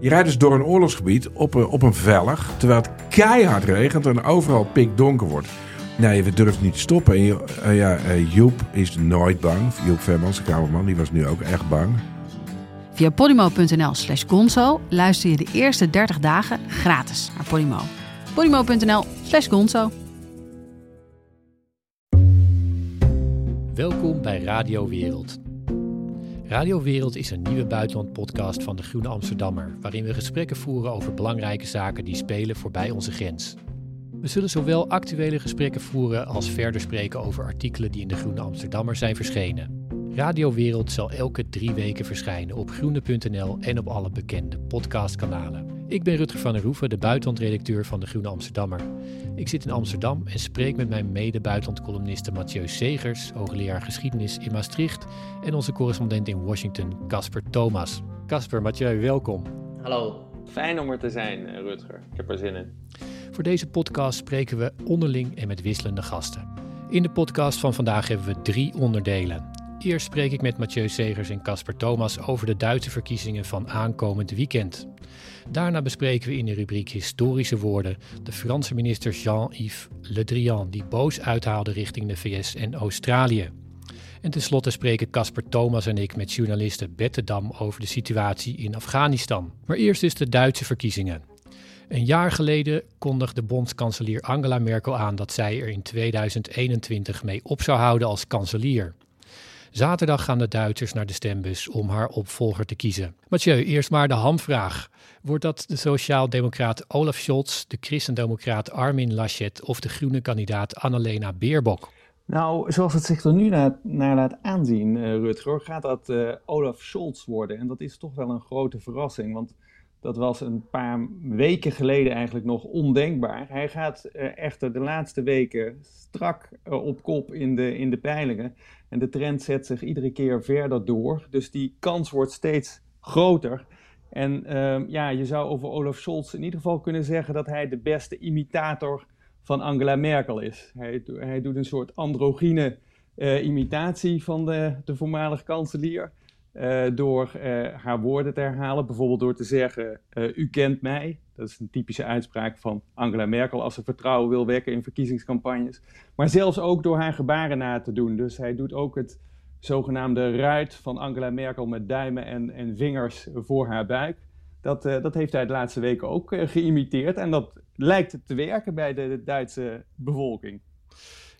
Je rijdt dus door een oorlogsgebied op een, op een vellig, terwijl het keihard regent en overal pikdonker wordt. Nee, we durven niet te stoppen. En je- eh, ja, eh, Joep is nooit bang. Joep Vermans, de kamerman, die was nu ook echt bang. Via podimo.nl slash gonzo luister je de eerste 30 dagen gratis naar Podimo. podimo.nl slash gonzo. Welkom bij Radio Wereld. Radio Wereld is een nieuwe buitenlandpodcast van de Groene Amsterdammer, waarin we gesprekken voeren over belangrijke zaken die spelen voorbij onze grens. We zullen zowel actuele gesprekken voeren als verder spreken over artikelen die in de Groene Amsterdammer zijn verschenen. Radio Wereld zal elke drie weken verschijnen op groene.nl en op alle bekende podcastkanalen. Ik ben Rutger van der Roeven, de buitenlandredacteur van de Groene Amsterdammer. Ik zit in Amsterdam en spreek met mijn mede-buitenlandcolumniste Mathieu Segers, hoogleraar geschiedenis in Maastricht, en onze correspondent in Washington, Casper Thomas. Casper, Mathieu, welkom. Hallo, fijn om er te zijn, eh, Rutger. Ik heb er zin in. Voor deze podcast spreken we onderling en met wisselende gasten. In de podcast van vandaag hebben we drie onderdelen. Eerst spreek ik met Mathieu Segers en Casper Thomas over de Duitse verkiezingen van aankomend weekend. Daarna bespreken we in de rubriek Historische Woorden de Franse minister Jean-Yves Le Drian, die boos uithaalde richting de VS en Australië. En tenslotte spreken Casper Thomas en ik met journaliste Bette Dam over de situatie in Afghanistan. Maar eerst dus de Duitse verkiezingen. Een jaar geleden kondigde bondskanselier Angela Merkel aan dat zij er in 2021 mee op zou houden als kanselier. Zaterdag gaan de Duitsers naar de stembus om haar opvolger te kiezen. Mathieu, eerst maar de hamvraag. Wordt dat de sociaal-democraat Olaf Scholz, de christendemocraat Armin Laschet of de groene kandidaat Annalena Baerbock? Nou, zoals het zich er nu naar, laat aanzien, eh, Rutger, gaat dat eh, Olaf Scholz worden. En dat is toch wel een grote verrassing, want dat was een paar weken geleden eigenlijk nog ondenkbaar. Hij gaat eh, echter de laatste weken strak op kop in de, in de peilingen. En de trend zet zich iedere keer verder door. Dus die kans wordt steeds groter. En ehm, ja, je zou over Olaf Scholz in ieder geval kunnen zeggen dat hij de beste imitator van Angela Merkel is. Hij, hij doet een soort androgyne eh, imitatie van de, de voormalig kanselier. eh, door eh, haar woorden te herhalen, bijvoorbeeld door te zeggen: U kent mij. Dat is een typische uitspraak van Angela Merkel als ze vertrouwen wil wekken in verkiezingscampagnes. Maar zelfs ook door haar gebaren na te doen. Dus hij doet ook het zogenaamde ruit van Angela Merkel met duimen en, en vingers voor haar buik. Dat, eh, dat heeft hij de laatste weken ook eh, geïmiteerd. En dat lijkt te werken bij de, Duitse bevolking.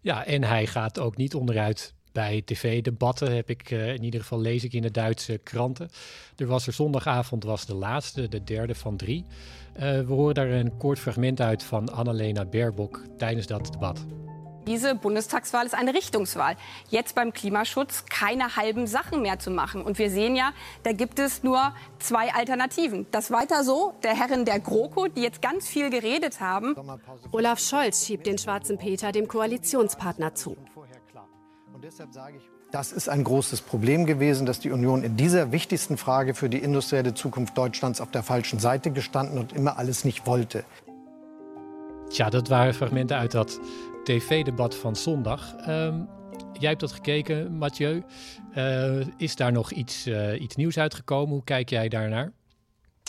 Ja, en hij gaat ook niet onderuit bij tv-debatten, heb ik eh, in ieder geval lees ik in de Duitse kranten. Er was er zondagavond, was de laatste, de derde van drie. Eh, we horen daar een kort fragment uit van Annalena Baerbock tijdens dat debat. Diese Bundestagswahl ist eine Richtungswahl. Jetzt beim Klimaschutz keine halben Sachen mehr zu machen. Und wir sehen ja, da gibt es nur zwei Alternativen. Das weiter so, der Herren der GroKo, die jetzt ganz viel geredet haben. Olaf Scholz schiebt den schwarzen Peter dem Koalitionspartner zu. Das ist ein großes Problem gewesen, dass die Union in dieser wichtigsten Frage für die industrielle Zukunft Deutschlands auf der falschen Seite gestanden und immer alles nicht wollte. Tja, dat waren fragmenten uit dat tv-debat van zondag. Ehm, jij hebt dat gekeken, Mathieu. Eh, is daar nog iets, eh, iets nieuws uitgekomen? Hoe kijk jij daarnaar?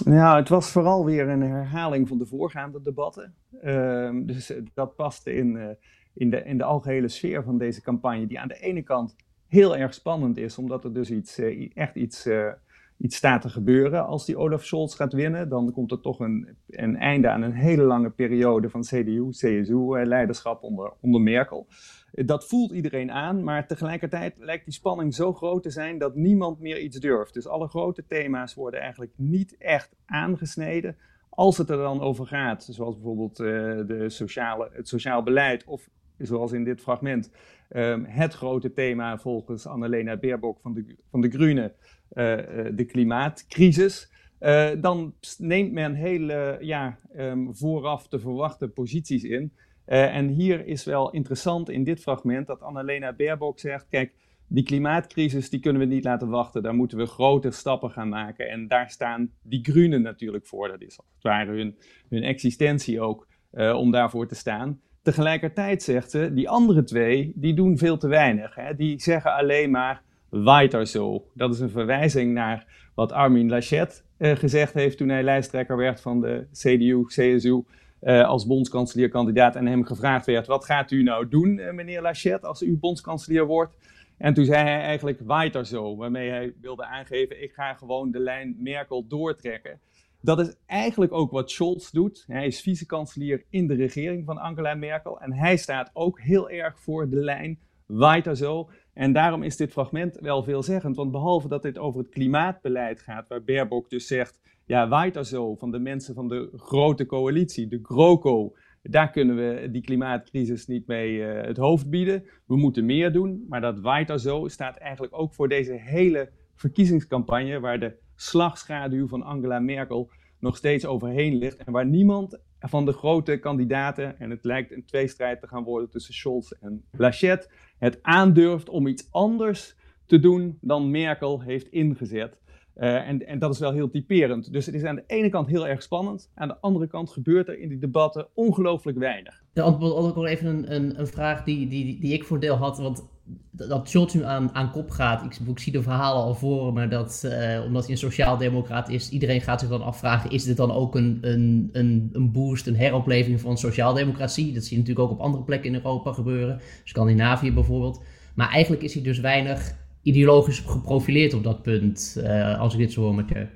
Nou, het was vooral weer een herhaling van de voorgaande debatten. Ehm, dus eh, dat paste in, eh, in, de, in de algehele sfeer van deze campagne, die aan de ene kant heel erg spannend is, omdat er dus iets, eh, echt iets, eh, iets staat te gebeuren. Als die Olaf Scholz gaat winnen, dan komt er toch een, een einde aan een hele lange periode van CDU-CSU-leiderschap onder, onder Merkel. Eh, Dat voelt iedereen aan, maar tegelijkertijd lijkt die spanning zo groot te zijn dat niemand meer iets durft. Dus alle grote thema's worden eigenlijk niet echt aangesneden. Als het er dan over gaat, zoals bijvoorbeeld eh, de sociale, het sociaal beleid of zoals in dit fragment, ehm, het grote thema volgens Annalena Baerbock van de, van de Groenen, de klimaatcrisis. dan neemt men hele ja, um, vooraf te verwachten posities in. en hier is wel interessant in dit fragment dat Annalena Baerbock zegt: kijk, die klimaatcrisis die kunnen we niet laten wachten. Daar moeten we grote stappen gaan maken. En daar staan die groenen natuurlijk voor. Dat is als het ware hun, hun existentie ook om daarvoor te staan. Tegelijkertijd zegt ze, die andere twee, die doen veel te weinig. Hè? Die zeggen alleen maar weiter zo. Dat is een verwijzing naar wat Armin Laschet uh, gezegd heeft toen hij lijsttrekker werd van de CDU, CSU. Uh, als bondskanselierkandidaat en hem gevraagd werd: wat gaat u nou doen, meneer Laschet, als u bondskanselier wordt? En toen zei hij eigenlijk weiter zo, waarmee hij wilde aangeven, ik ga gewoon de lijn Merkel doortrekken. Dat is eigenlijk ook wat Scholz doet. Hij is vicekanselier in de regering van Angela Merkel en hij staat ook heel erg voor de lijn weiter zo. En daarom is dit fragment wel veelzeggend, want behalve dat dit over het klimaatbeleid gaat, waar Baerbock dus zegt, ja, weiter zo, van de mensen van de grote coalitie, de GroKo, daar kunnen we die klimaatcrisis niet mee uh, het hoofd bieden. We moeten meer doen, maar dat al zo staat eigenlijk ook voor deze hele verkiezingscampagne waar de slagschaduw van Angela Merkel nog steeds overheen ligt en waar niemand van de grote kandidaten, en het lijkt een tweestrijd te gaan worden tussen Scholz en Laschet, het aandurft om iets anders te doen dan Merkel heeft ingezet. Uh, en, en, dat is wel heel typerend. Dus het is aan de ene kant heel erg spannend. Aan de andere kant gebeurt er in die debatten ongelooflijk weinig. Ja, antwoord ook nog even een, een, een, vraag die, die, die ik voor deel had. Want dat Scholz nu aan, aan kop gaat. Ik, ik zie de verhalen al voor me. Dat, uh, omdat hij een sociaaldemocraat is. Iedereen gaat zich dan afvragen. Is dit dan ook een, een, een, een boost, een heropleving van sociaaldemocratie? Dat zie je natuurlijk ook op andere plekken in Europa gebeuren. Scandinavië bijvoorbeeld. Maar eigenlijk is hij dus weinig ideologisch geprofileerd op dat punt, uh, als ik dit zo hoor, Mathieu?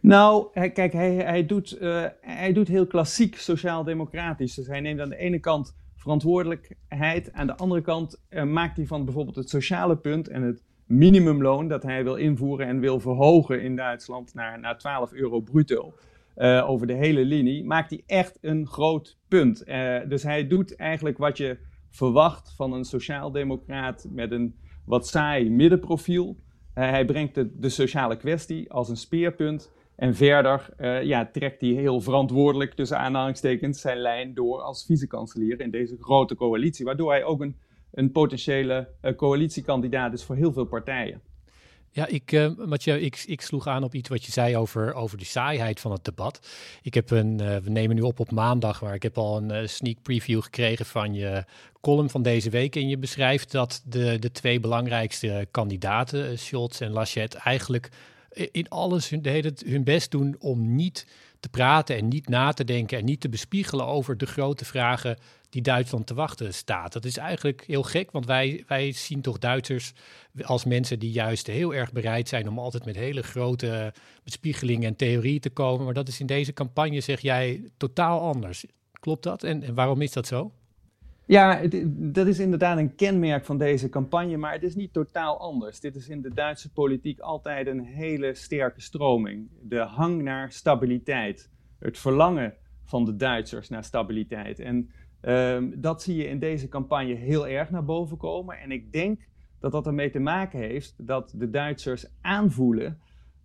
Nou, kijk, hij, hij, doet, uh, hij doet heel klassiek sociaal-democratisch. Dus hij neemt aan de ene kant verantwoordelijkheid, aan de andere kant uh, maakt hij van bijvoorbeeld het sociale punt en het minimumloon dat hij wil invoeren en wil verhogen in Duitsland naar, naar 12 euro bruto. Uh, over de hele linie, maakt hij echt een groot punt. Uh, dus hij doet eigenlijk wat je verwacht van een sociaaldemocraat met een wat saai middenprofiel. Hij brengt de, de, sociale kwestie als een speerpunt. En verder uh, ja, trekt hij heel verantwoordelijk tussen aanhalingstekens zijn lijn door als vicekanselier in deze grote coalitie. Waardoor hij ook een, een potentiële uh, coalitiekandidaat is voor heel veel partijen. Ja, ik, uh, Mathieu, ik, ik sloeg aan op iets wat je zei over, over de saaiheid van het debat. Ik heb een, we nemen nu op op maandag, maar ik heb al een sneak preview gekregen van je column van deze week. En je beschrijft dat de, de twee belangrijkste kandidaten, Scholz en Laschet, eigenlijk in alles hun, hele, hun best doen om niet te praten en niet na te denken en niet te bespiegelen over de grote vragen die Duitsland te wachten staat. Dat is eigenlijk heel gek, want wij, wij zien toch Duitsers als mensen die juist heel erg bereid zijn om altijd met hele grote bespiegelingen en theorieën te komen. Maar dat is in deze campagne, zeg jij, totaal anders. Klopt dat? En, en waarom is dat zo? Ja, dat is inderdaad een kenmerk van deze campagne, maar het is niet totaal anders. Dit is in de Duitse politiek altijd een hele sterke stroming. De hang naar stabiliteit, het verlangen van de Duitsers naar stabiliteit. En um, dat zie je in deze campagne heel erg naar boven komen. En ik denk dat dat ermee te maken heeft dat de Duitsers aanvoelen,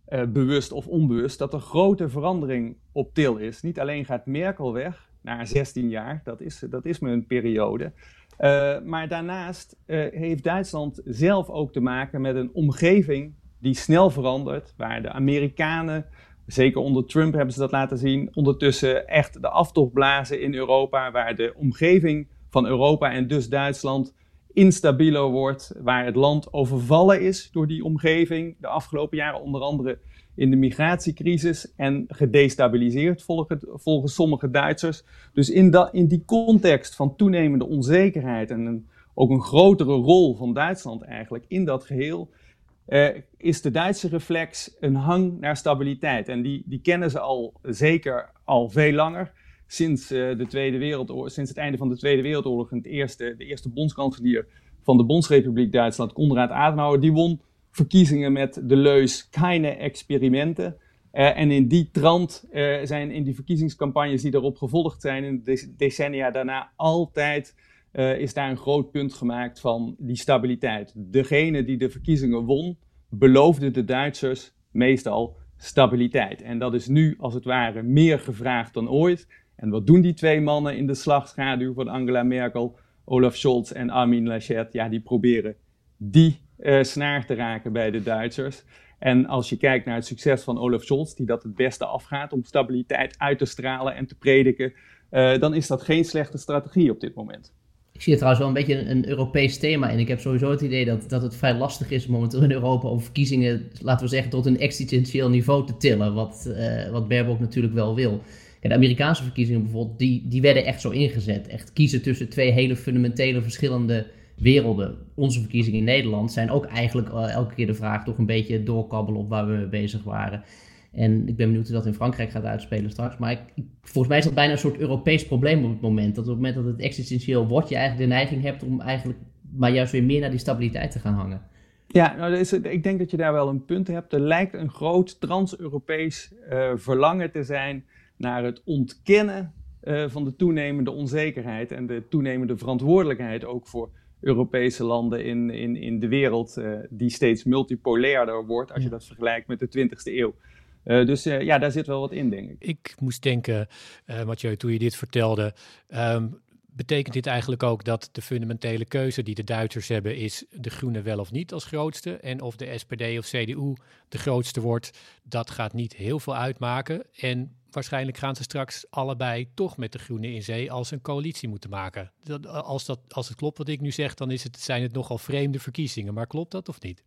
uh, bewust of onbewust, dat er grote verandering op til is. Niet alleen gaat Merkel weg, na 16 jaar. Dat is, dat is een periode. Uh, maar daarnaast uh, heeft Duitsland zelf ook te maken met een omgeving die snel verandert, waar de Amerikanen, zeker onder Trump hebben ze dat laten zien, ondertussen echt de aftocht blazen in Europa, waar de omgeving van Europa en dus Duitsland instabieler wordt, waar het land overvallen is door die omgeving de afgelopen jaren, onder andere in de migratiecrisis en gedestabiliseerd volgens, sommige Duitsers. Dus in, in die context van toenemende onzekerheid en ook een grotere rol van Duitsland eigenlijk in dat geheel, eh, is de Duitse reflex een hang naar stabiliteit. En die, die kennen ze al zeker al veel langer. Sinds, uh, de Tweede Wereldoorlog, sinds het einde van de Tweede Wereldoorlog, het eerste, de eerste bondskanselier van de Bondsrepubliek Duitsland, Konrad Adenauer, die won verkiezingen met de leus keine experimenten. Uh, en in die trant uh, zijn in die verkiezingscampagnes die erop gevolgd zijn in de decennia daarna altijd is daar een groot punt gemaakt van die stabiliteit. Degene die de verkiezingen won, beloofde de Duitsers meestal stabiliteit. En dat is nu als het ware meer gevraagd dan ooit. En wat doen die twee mannen in de slagschaduw van Angela Merkel, Olaf Scholz en Armin Laschet? Ja, die proberen die uh, snaar te raken bij de Duitsers. En als je kijkt naar het succes van Olaf Scholz, die dat het beste afgaat om stabiliteit uit te stralen en te prediken, uh, dan is dat geen slechte strategie op dit moment. Ik zie het trouwens wel een beetje een, Europees thema. En ik heb sowieso het idee dat, dat het vrij lastig is momenteel in Europa om verkiezingen, laten we zeggen, tot een existentieel niveau te tillen. Wat, uh, wat Baerbock natuurlijk wel wil. De Amerikaanse verkiezingen bijvoorbeeld, die, die werden echt zo ingezet. Echt kiezen tussen twee hele fundamentele verschillende werelden. Onze verkiezingen in Nederland zijn ook eigenlijk uh, elke keer de vraag toch een beetje doorkabbelen op waar we bezig waren. En ik ben benieuwd hoe dat in Frankrijk gaat uitspelen straks. Maar ik, volgens mij is dat bijna een soort Europees probleem op het moment. Dat op het moment dat het existentieel wordt, je eigenlijk de neiging hebt om eigenlijk maar juist weer meer naar die stabiliteit te gaan hangen. Ja, nou, ik denk dat je daar wel een punt hebt. Er lijkt een groot trans-Europees uh, verlangen te zijn naar het ontkennen uh, van de toenemende onzekerheid en de toenemende verantwoordelijkheid ook voor Europese landen in, in, in de wereld, uh, die steeds multipolairder wordt als je dat vergelijkt met de 20e eeuw. Uh, dus uh, ja, daar zit wel wat in, denk ik. Ik moest denken, Mathieu, toen je dit vertelde. Um, betekent dit eigenlijk ook dat de fundamentele keuze die de Duitsers hebben is de Groenen wel of niet als grootste? En of de SPD of CDU de grootste wordt, dat gaat niet heel veel uitmaken. En waarschijnlijk gaan ze straks allebei toch met de Groenen in zee als een coalitie moeten maken. Dat, als, dat, als het klopt wat ik nu zeg, dan is het, zijn het nogal vreemde verkiezingen. Maar klopt dat of niet?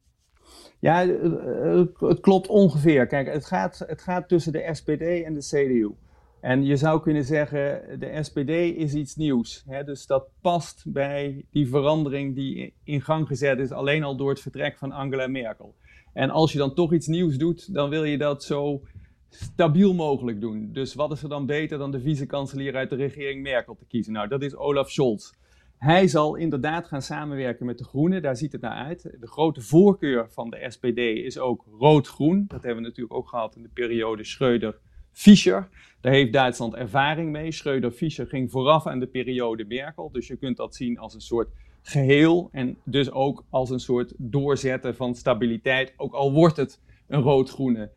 Ja, het klopt ongeveer. Kijk, het gaat, het gaat tussen de SPD en de CDU. En je zou kunnen zeggen, de SPD is iets nieuws. Hè? Dus dat past bij die verandering die in gang gezet is, alleen al door het vertrek van Angela Merkel. En als je dan toch iets nieuws doet, dan wil je dat zo stabiel mogelijk doen. Dus wat is er dan beter dan de vice-kanselier uit de regering Merkel te kiezen? Nou, dat is Olaf Scholz. Hij zal inderdaad gaan samenwerken met de Groenen, daar ziet het naar uit. De grote voorkeur van de SPD is ook rood-groen. Dat hebben we natuurlijk ook gehad in de periode Schreuder-Fischer. Daar heeft Duitsland ervaring mee. Schreuder-Fischer ging vooraf aan de periode Merkel. Dus je kunt dat zien als een soort geheel en dus ook als een soort doorzetten van stabiliteit, ook al wordt het een rood-groene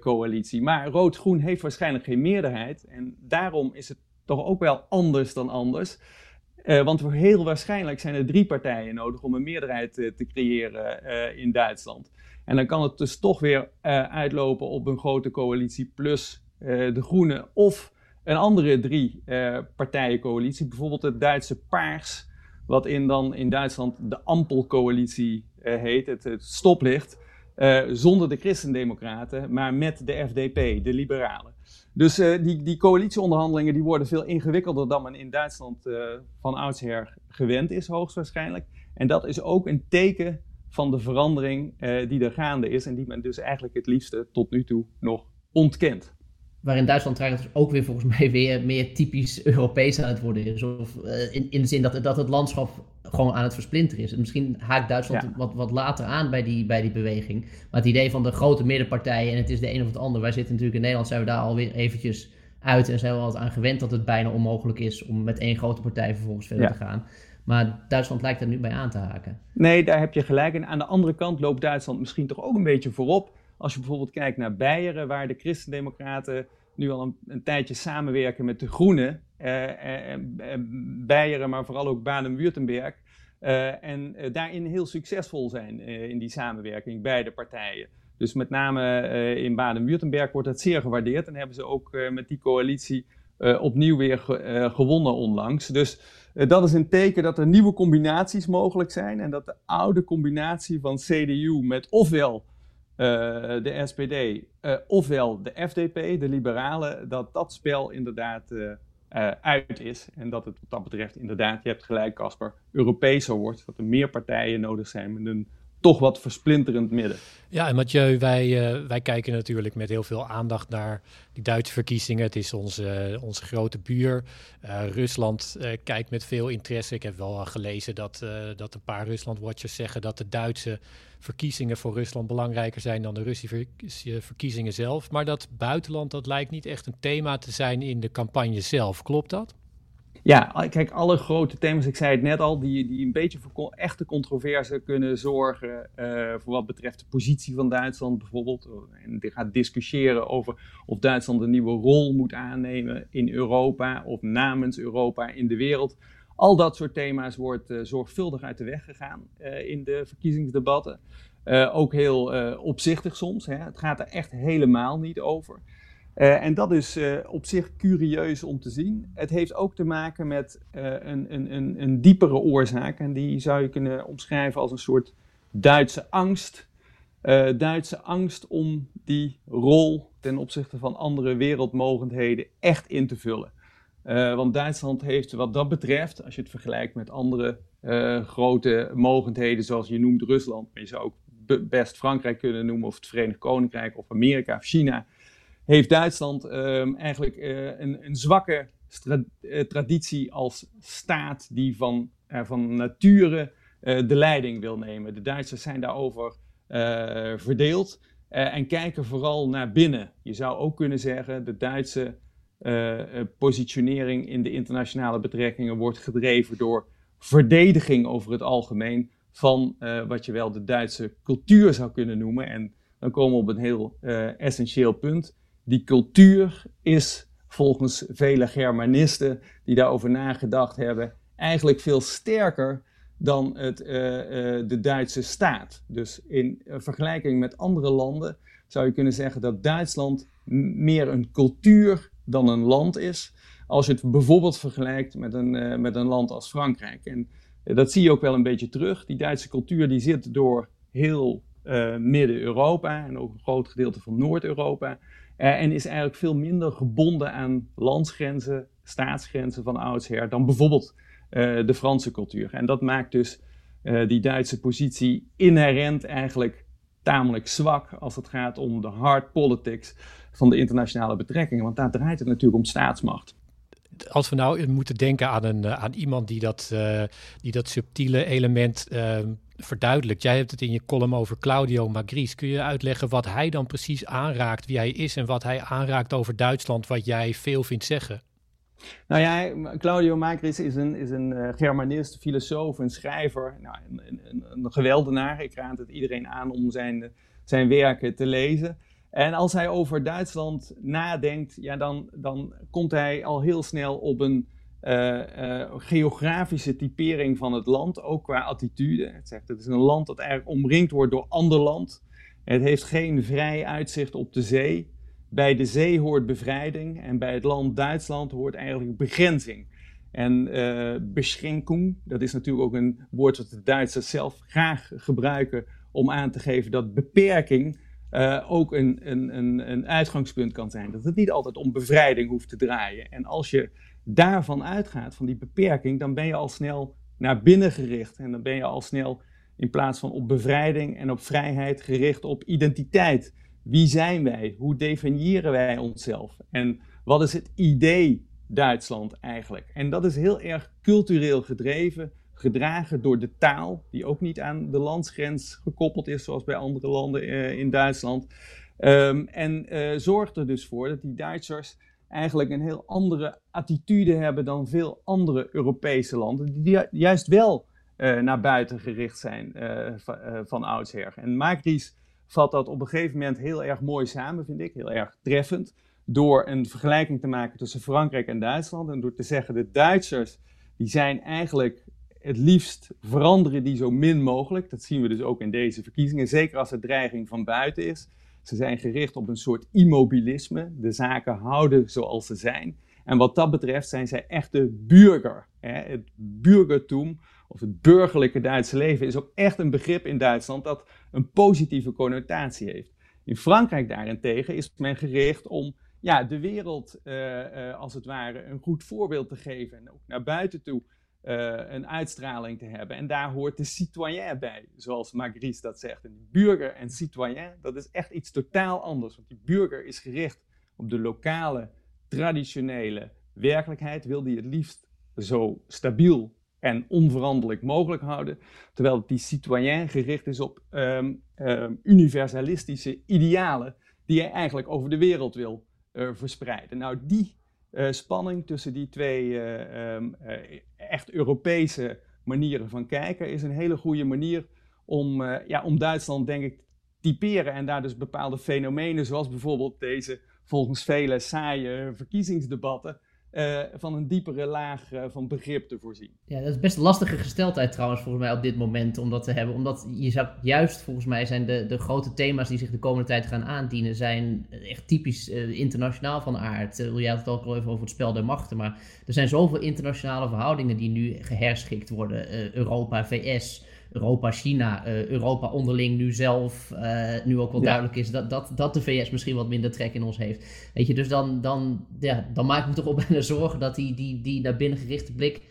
coalitie. Maar rood-groen heeft waarschijnlijk geen meerderheid en daarom is het toch ook wel anders dan anders. Uh, want heel waarschijnlijk zijn er drie partijen nodig om een meerderheid uh, te creëren in Duitsland. En dan kan het dus toch weer uitlopen op een grote coalitie plus de Groenen of een andere drie partijencoalitie. Bijvoorbeeld het Duitse Paars, wat in dan in Duitsland de Ampelcoalitie heet, het stoplicht. Zonder de Christendemocraten, maar met de FDP, de Liberalen. Dus uh, die, die coalitieonderhandelingen die worden veel ingewikkelder dan men in Duitsland uh, van oudsher gewend is, hoogstwaarschijnlijk. En dat is ook een teken van de verandering die er gaande is en die men dus eigenlijk het liefste tot nu toe nog ontkent waarin Duitsland trouwens ook weer volgens mij weer meer typisch Europees aan het worden is. Of uh, in, in de zin dat, dat het landschap gewoon aan het versplinteren is. En misschien haakt Duitsland ja. wat, wat later aan bij die, bij die beweging. Maar het idee van de grote middenpartijen en het is de een of het ander. Wij zitten natuurlijk in Nederland, zijn we daar alweer eventjes uit en zijn we altijd aan gewend dat het bijna onmogelijk is om met één grote partij vervolgens verder ja. te gaan. Maar Duitsland lijkt er nu bij aan te haken. Nee, daar heb je gelijk. En aan de andere kant loopt Duitsland misschien toch ook een beetje voorop. Als je bijvoorbeeld kijkt naar Beieren, waar de Christendemocraten nu al een, een tijdje samenwerken met de Groenen. Uh, uh, Beieren, maar vooral ook Baden-Württemberg. En daarin heel succesvol zijn in die samenwerking, beide partijen. Dus met name in Baden-Württemberg wordt dat zeer gewaardeerd. En hebben ze ook met die coalitie opnieuw weer ge gewonnen onlangs. Dus dat is een teken dat er nieuwe combinaties mogelijk zijn. En dat de oude combinatie van CDU met ofwel uh, de SPD uh, ofwel de FDP, de liberalen, dat dat spel inderdaad uh, uit is. En dat het wat dat betreft inderdaad, je hebt gelijk Casper, Europeeser wordt. Dat er meer partijen nodig zijn met een toch wat versplinterend midden. Ja, en Mathieu, wij, uh, wij kijken natuurlijk met heel veel aandacht naar die Duitse verkiezingen. Het is onze, onze grote buur. Uh, Rusland uh, kijkt met veel interesse. Ik heb wel gelezen dat, dat een paar Rusland-watchers zeggen dat de Duitse verkiezingen voor Rusland belangrijker zijn dan de Russische verkiezingen zelf. Maar dat buitenland, dat lijkt niet echt een thema te zijn in de campagne zelf. Klopt dat? Ja, kijk, alle grote thema's, ik zei het net al, die, die een beetje voor echte controverse kunnen zorgen. Uh, voor wat betreft de positie van Duitsland bijvoorbeeld. En die gaat discussiëren over of Duitsland een nieuwe rol moet aannemen in Europa of namens Europa in de wereld. Al dat soort thema's wordt uh, zorgvuldig uit de weg gegaan uh, in de verkiezingsdebatten. ook heel opzichtig soms. Hè. Het gaat er echt helemaal niet over. Uh, en dat is uh, op zich curieus om te zien. Het heeft ook te maken met uh, een, een, een, een, diepere oorzaak. En die zou je kunnen omschrijven als een soort Duitse angst. Duitse angst om die rol ten opzichte van andere wereldmogendheden echt in te vullen. want Duitsland heeft wat dat betreft, als je het vergelijkt met andere grote mogendheden, zoals je noemt Rusland, maar je zou ook best Frankrijk kunnen noemen, of het Verenigd Koninkrijk, of Amerika, of China heeft Duitsland um, eigenlijk uh, een, een, zwakke uh, traditie als staat die van, uh, van nature de leiding wil nemen. De Duitsers zijn daarover verdeeld en kijken vooral naar binnen. Je zou ook kunnen zeggen, de Duitse positionering in de internationale betrekkingen wordt gedreven door verdediging over het algemeen van wat je wel de Duitse cultuur zou kunnen noemen. En dan komen we op een heel essentieel punt die cultuur is volgens vele Germanisten die daarover nagedacht hebben, eigenlijk veel sterker dan het, uh, uh, de Duitse staat. Dus in vergelijking met andere landen zou je kunnen zeggen dat Duitsland meer een cultuur dan een land is. Als je het bijvoorbeeld vergelijkt met een, met een land als Frankrijk. En dat zie je ook wel een beetje terug. Die Duitse cultuur die zit door heel Midden-Europa en ook een groot gedeelte van Noord-Europa. Uh, en is eigenlijk veel minder gebonden aan landsgrenzen, staatsgrenzen van oudsher dan bijvoorbeeld uh, de Franse cultuur. En dat maakt dus uh, die Duitse positie inherent eigenlijk tamelijk zwak als het gaat om de hard politics van de internationale betrekkingen. Want daar draait het natuurlijk om staatsmacht als we nou moeten denken aan, een, aan iemand die dat, die dat subtiele element uh, verduidelijkt. Jij hebt het in je column over Claudio Magris. Kun je uitleggen wat hij dan precies aanraakt, wie hij is en wat hij aanraakt over Duitsland, wat jij veel vindt zeggen? Nou ja, Claudio Magris is een, is een uh, Germanist, filosoof, een schrijver, nou, een, een, een, geweldenaar. Ik raad het iedereen aan om zijn, zijn werken te lezen. En als hij over Duitsland nadenkt, ja, dan, dan komt hij al heel snel op een uh, uh, geografische typering van het land, ook qua attitude. Het zegt het is een land dat eigenlijk omringd wordt door ander land. Het heeft geen vrij uitzicht op de zee. Bij de zee hoort bevrijding en bij het land Duitsland hoort eigenlijk begrenzing. En uh, beschränkung, dat is natuurlijk ook een woord dat de Duitsers zelf graag gebruiken om aan te geven dat beperking ook een, een, een, een uitgangspunt kan zijn. Dat het niet altijd om bevrijding hoeft te draaien. En als je daarvan uitgaat, van die beperking, dan ben je al snel naar binnen gericht. En dan ben je al snel in plaats van op bevrijding en op vrijheid gericht op identiteit. Wie zijn wij? Hoe definiëren wij onszelf? En wat is het idee Duitsland eigenlijk? En dat is heel erg cultureel gedreven, gedragen door de taal, die ook niet aan de landsgrens gekoppeld is, zoals bij andere landen uh, in Duitsland. Um, en uh, zorgt er dus voor dat die Duitsers eigenlijk een heel andere attitude hebben dan veel andere Europese landen, die juist wel uh, naar buiten gericht zijn uh, van oudsher. En Maakries vat dat op een gegeven moment heel erg mooi samen, vind ik, heel erg treffend, door een vergelijking te maken tussen Frankrijk en Duitsland en door te zeggen, de Duitsers, die zijn eigenlijk het liefst veranderen die zo min mogelijk. Dat zien we dus ook in deze verkiezingen, zeker als er dreiging van buiten is. Ze zijn gericht op een soort immobilisme, de zaken houden zoals ze zijn. En wat dat betreft zijn zij echte burger. Het burgertum of het burgerlijke Duitse leven is ook echt een begrip in Duitsland dat een positieve connotatie heeft. In Frankrijk daarentegen is men gericht om ja, de wereld uh, uh, als het ware een goed voorbeeld te geven en ook naar buiten toe een uitstraling te hebben. En daar hoort de citoyen bij, zoals Magritte dat zegt. En burger en citoyen, dat is echt iets totaal anders. Want die burger is gericht op de lokale, traditionele werkelijkheid. Wil die het liefst zo stabiel en onveranderlijk mogelijk houden. Terwijl die citoyen gericht is op um, um, universalistische idealen die hij eigenlijk over de wereld wil uh, verspreiden. Nou, die spanning tussen die twee ehm, echt Europese manieren van kijken is een hele goede manier om, ja, om Duitsland, denk ik, typeren en daar dus bepaalde fenomenen, zoals bijvoorbeeld deze volgens vele saaie verkiezingsdebatten, uh, van een diepere laag uh, van begrip te voorzien. Ja, dat is best een lastige gesteldheid trouwens volgens mij op dit moment om dat te hebben. Omdat je zou, juist volgens mij zijn de, de grote thema's die zich de komende tijd gaan aandienen, zijn echt typisch uh, internationaal van aard. Jij had het ook al even over het spel der machten, maar er zijn zoveel internationale verhoudingen die nu geherschikt worden. Europa, VS, Europa, China, uh, Europa onderling nu zelf, uh, nu ook wel duidelijk is dat, dat, dat de VS misschien wat minder trek in ons heeft. Weet je, dus dan, dan, ja, dan maak ik me toch op bijna zorgen dat die, die, die naar binnen gerichte blik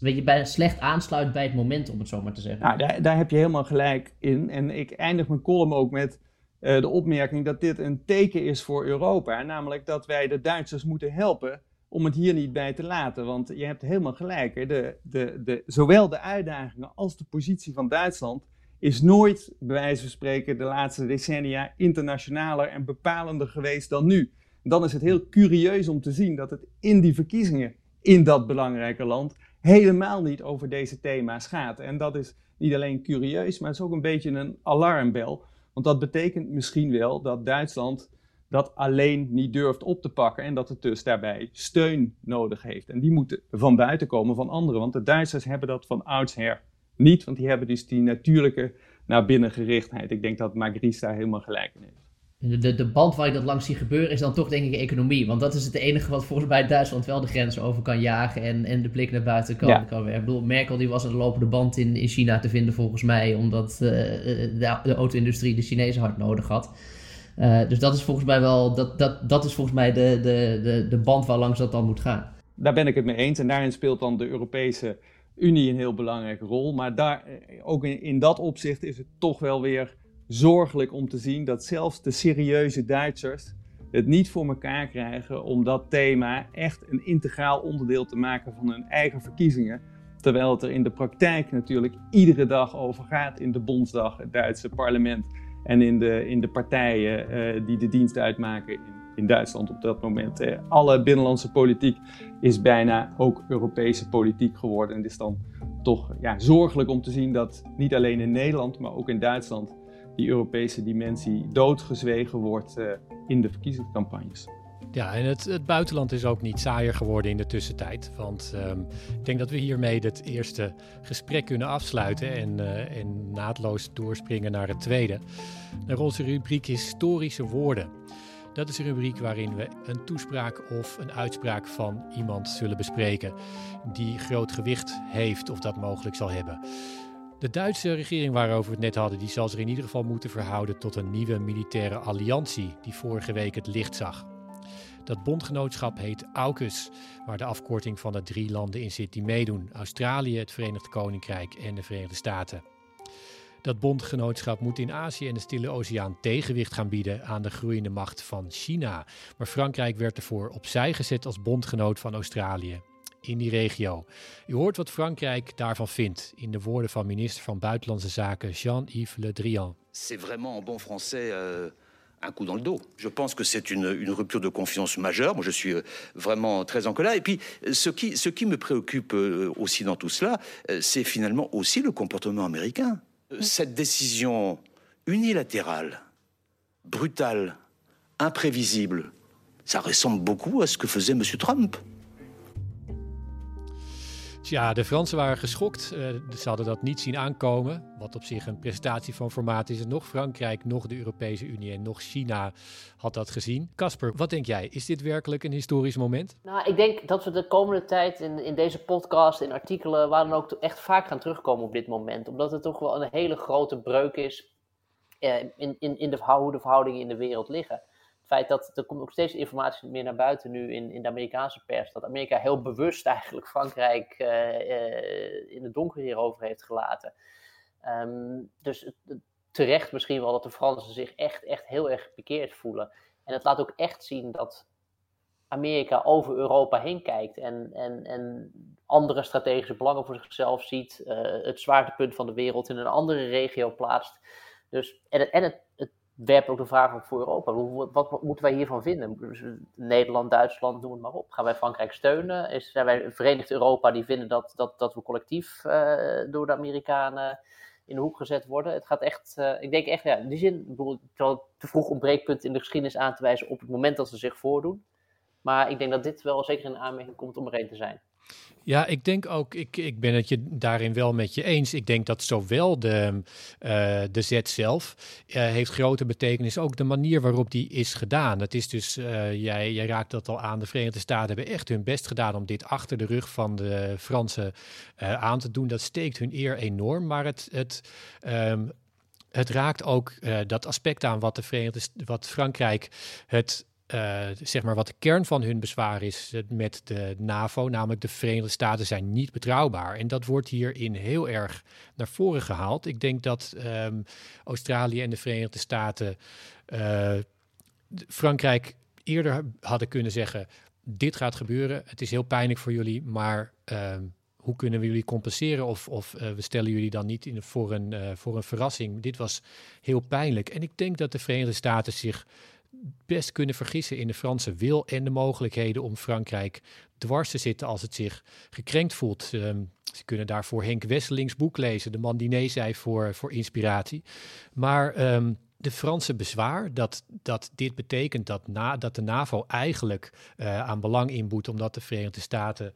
weet je, bijna slecht aansluit bij het moment, om het zo maar te zeggen. Nou, daar, daar heb je helemaal gelijk in. En ik eindig mijn column ook met uh, de opmerking dat dit een teken is voor Europa. Namelijk dat wij de Duitsers moeten helpen om het hier niet bij te laten. Want je hebt helemaal gelijk. Hè? De, de, de, zowel de uitdagingen als de positie van Duitsland is nooit, bij wijze van spreken, de laatste decennia internationaler en bepalender geweest dan nu. Dan is het heel curieus om te zien dat het in die verkiezingen in dat belangrijke land helemaal niet over deze thema's gaat. En dat is niet alleen curieus, maar het is ook een beetje een alarmbel. Want dat betekent misschien wel dat Duitsland dat alleen niet durft op te pakken en dat het dus daarbij steun nodig heeft. En die moeten van buiten komen van anderen, want de Duitsers hebben dat van oudsher niet, want die hebben dus die natuurlijke naar binnen gerichtheid. Ik denk dat Magrice daar helemaal gelijk in heeft. De, de, de, band waar je dat langs ziet gebeuren is dan toch denk ik economie. Want dat is het enige wat volgens mij Duitsland wel de grens over kan jagen en, en de blik naar buiten kan, kan werken. Ik bedoel, Merkel die was een lopende band in, in China te vinden volgens mij, omdat uh, de, de auto-industrie de Chinezen hard nodig had. Uh, dus dat is volgens mij wel, dat, dat, dat is volgens mij de, de, de, de band waar langs dat dan moet gaan. Daar ben ik het mee eens en daarin speelt dan de Europese Unie een heel belangrijke rol. Maar daar, ook in, in dat opzicht is het toch wel weer zorgelijk om te zien dat zelfs de serieuze Duitsers het niet voor elkaar krijgen om dat thema echt een integraal onderdeel te maken van hun eigen verkiezingen. Terwijl het er in de praktijk natuurlijk iedere dag over gaat in de Bondsdag, het Duitse parlement en in de, in de partijen uh, die de dienst uitmaken in, in Duitsland op dat moment. Uh, alle binnenlandse politiek is bijna ook Europese politiek geworden. En het is dan toch ja, zorgelijk om te zien dat niet alleen in Nederland, maar ook in Duitsland die Europese dimensie doodgezwegen wordt uh, in de verkiezingscampagnes. Ja, en het, buitenland is ook niet saaier geworden in de tussentijd. Want um, ik denk dat we hiermee het eerste gesprek kunnen afsluiten en, uh, en naadloos doorspringen naar het tweede. Naar onze rubriek Historische Woorden. Dat is een rubriek waarin we een toespraak of een uitspraak van iemand zullen bespreken die groot gewicht heeft of dat mogelijk zal hebben. De Duitse regering waarover we het net hadden, die zal zich in ieder geval moeten verhouden tot een nieuwe militaire alliantie die vorige week het licht zag. Dat bondgenootschap heet AUKUS, waar de afkorting van de drie landen in zit die meedoen: Australië, het Verenigd Koninkrijk en de Verenigde Staten. Dat bondgenootschap moet in Azië en de Stille Oceaan tegenwicht gaan bieden aan de groeiende macht van China. Maar Frankrijk werd ervoor opzij gezet als bondgenoot van Australië in die regio. U hoort wat Frankrijk daarvan vindt in de woorden van minister van Buitenlandse Zaken Jean-Yves Le Drian. C'est vraiment en bon français. Euh un coup dans le dos. Je pense que c'est une, une, rupture de confiance majeure. Moi, je suis euh, vraiment très en colère. Et puis, ce qui, ce qui me préoccupe euh, aussi dans tout cela, euh, c'est finalement aussi le comportement américain. Cette décision unilatérale, brutale, imprévisible, ça ressemble beaucoup à ce que faisait M. Trump. Ja, de Fransen waren geschokt. Uh, ze hadden dat niet zien aankomen. Wat op zich een prestatie van formaat is. Nog Frankrijk, nog de Europese Unie en nog China had dat gezien. Casper, wat denk jij? Is dit werkelijk een historisch moment? Nou, ik denk dat we de komende tijd in, in deze podcast, in artikelen, waar dan ook echt vaak gaan terugkomen op dit moment. Omdat het toch wel een hele grote breuk is uh, in, in, in de, hoe de verhoudingen in de wereld liggen feit dat er komt ook steeds informatie meer naar buiten nu in, in de Amerikaanse pers. Dat Amerika heel bewust eigenlijk Frankrijk uh, uh, in het donker hierover heeft gelaten. Um, dus terecht misschien wel dat de Fransen zich echt, echt heel erg bekeerd voelen. En het laat ook echt zien dat Amerika over Europa heen kijkt en, en, en andere strategische belangen voor zichzelf ziet. Uh, het zwaartepunt van de wereld in een andere regio plaatst. Dus, en, en het, het werpt ook de vraag op voor Europa. Wat, moeten wij hiervan vinden? Dus, Nederland, Duitsland, noem het maar op. Gaan wij Frankrijk steunen? Is, zijn wij Verenigd Europa die vinden dat, dat, dat we collectief door de Amerikanen in de hoek gezet worden. Het gaat echt, uh, ik denk echt, ja, in die zin, ik bedoel, te vroeg om breekpunten in de geschiedenis aan te wijzen op het moment dat ze zich voordoen. Maar ik denk dat dit wel zeker in aanmerking komt om er een te zijn. Ja, ik denk ook, ik, ik ben het je daarin wel met je eens. Ik denk dat zowel de, uh, de zet zelf uh, heeft grote betekenis, ook de manier waarop die is gedaan. Het is dus, uh, jij, jij raakt dat al aan, de Verenigde Staten hebben echt hun best gedaan om dit achter de rug van de Fransen aan te doen. Dat steekt hun eer enorm, maar het, het um, het raakt ook dat aspect aan wat, de Verenigde, wat Frankrijk het uh, zeg maar wat de kern van hun bezwaar is met de NAVO, namelijk de Verenigde Staten zijn niet betrouwbaar. En dat wordt hierin heel erg naar voren gehaald. Ik denk dat um, Australië en de Verenigde Staten uh, Frankrijk eerder hadden kunnen zeggen: dit gaat gebeuren, het is heel pijnlijk voor jullie, maar um, hoe kunnen we jullie compenseren? Of, of we stellen jullie dan niet in, voor, een, voor een verrassing. Dit was heel pijnlijk. En ik denk dat de Verenigde Staten zich best kunnen vergissen in de Franse wil en de mogelijkheden om Frankrijk dwars te zitten als het zich gekrenkt voelt. Um, ze kunnen daarvoor Henk Wesselings boek lezen, de man die nee zei voor, voor inspiratie. Maar um, de Franse bezwaar dat, dat dit betekent dat, na, dat de NAVO eigenlijk uh, aan belang inboet omdat de Verenigde Staten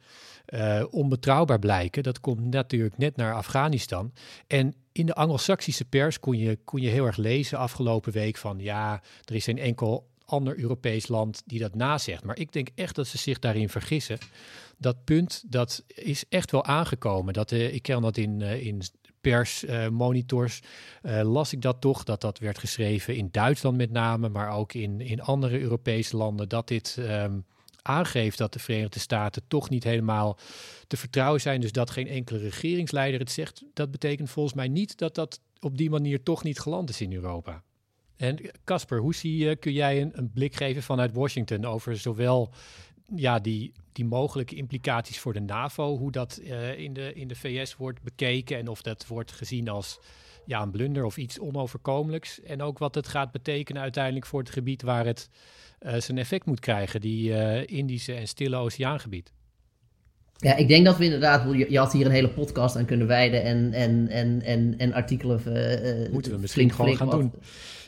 uh, onbetrouwbaar blijken, dat komt natuurlijk net naar Afghanistan. En in de Anglo-Saxische pers kon je, kon je heel erg lezen afgelopen week van ja, er is geen enkel ander Europees land die dat nazegt. Maar ik denk echt dat ze zich daarin vergissen. Dat punt, dat is echt wel aangekomen. Dat, uh, ik ken dat in, in persmonitors uh, uh, las ik dat toch, dat dat werd geschreven in Duitsland met name, maar ook in, in andere Europese landen, dat dit um, aangeeft dat de Verenigde Staten toch niet helemaal te vertrouwen zijn. Dus dat geen enkele regeringsleider het zegt, dat betekent volgens mij niet dat dat op die manier toch niet geland is in Europa. En Casper, hoe zie je, kun jij een, blik geven vanuit Washington over zowel ja, die, die mogelijke implicaties voor de NAVO, hoe dat uh, in, de, in de VS wordt bekeken en of dat wordt gezien als ja, een blunder of iets onoverkomelijks. En ook wat het gaat betekenen uiteindelijk voor het gebied waar het uh, zijn effect moet krijgen, die uh, Indische en Stille Oceaangebied. Ja, ik denk dat we inderdaad, je, je had hier een hele podcast aan kunnen wijden en, en, en, en, en artikelen. Uh, Moeten we misschien flink, gewoon flink gaan doen.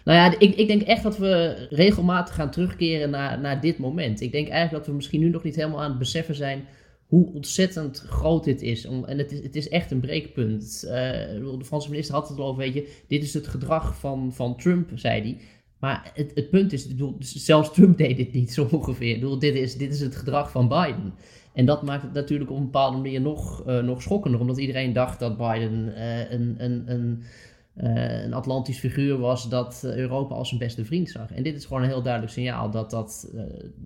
Nou ja, ik, ik denk echt dat we regelmatig gaan terugkeren naar, naar dit moment. Ik denk eigenlijk dat we misschien nu nog niet helemaal aan het beseffen zijn hoe ontzettend groot dit is. Om, en het is, het is echt een breekpunt. Uh, de Franse minister had het al over, weet je, dit is het gedrag van, van Trump, zei hij. Maar het, het punt is, bedoel, zelfs Trump deed dit niet zo ongeveer. Ik bedoel, dit, is, dit is het gedrag van Biden. En dat maakt het natuurlijk op een bepaalde manier nog, uh, nog schokkender, omdat iedereen dacht dat Biden uh, een, een, een, uh, een Atlantisch figuur was dat Europa als zijn beste vriend zag. En dit is gewoon een heel duidelijk signaal dat dat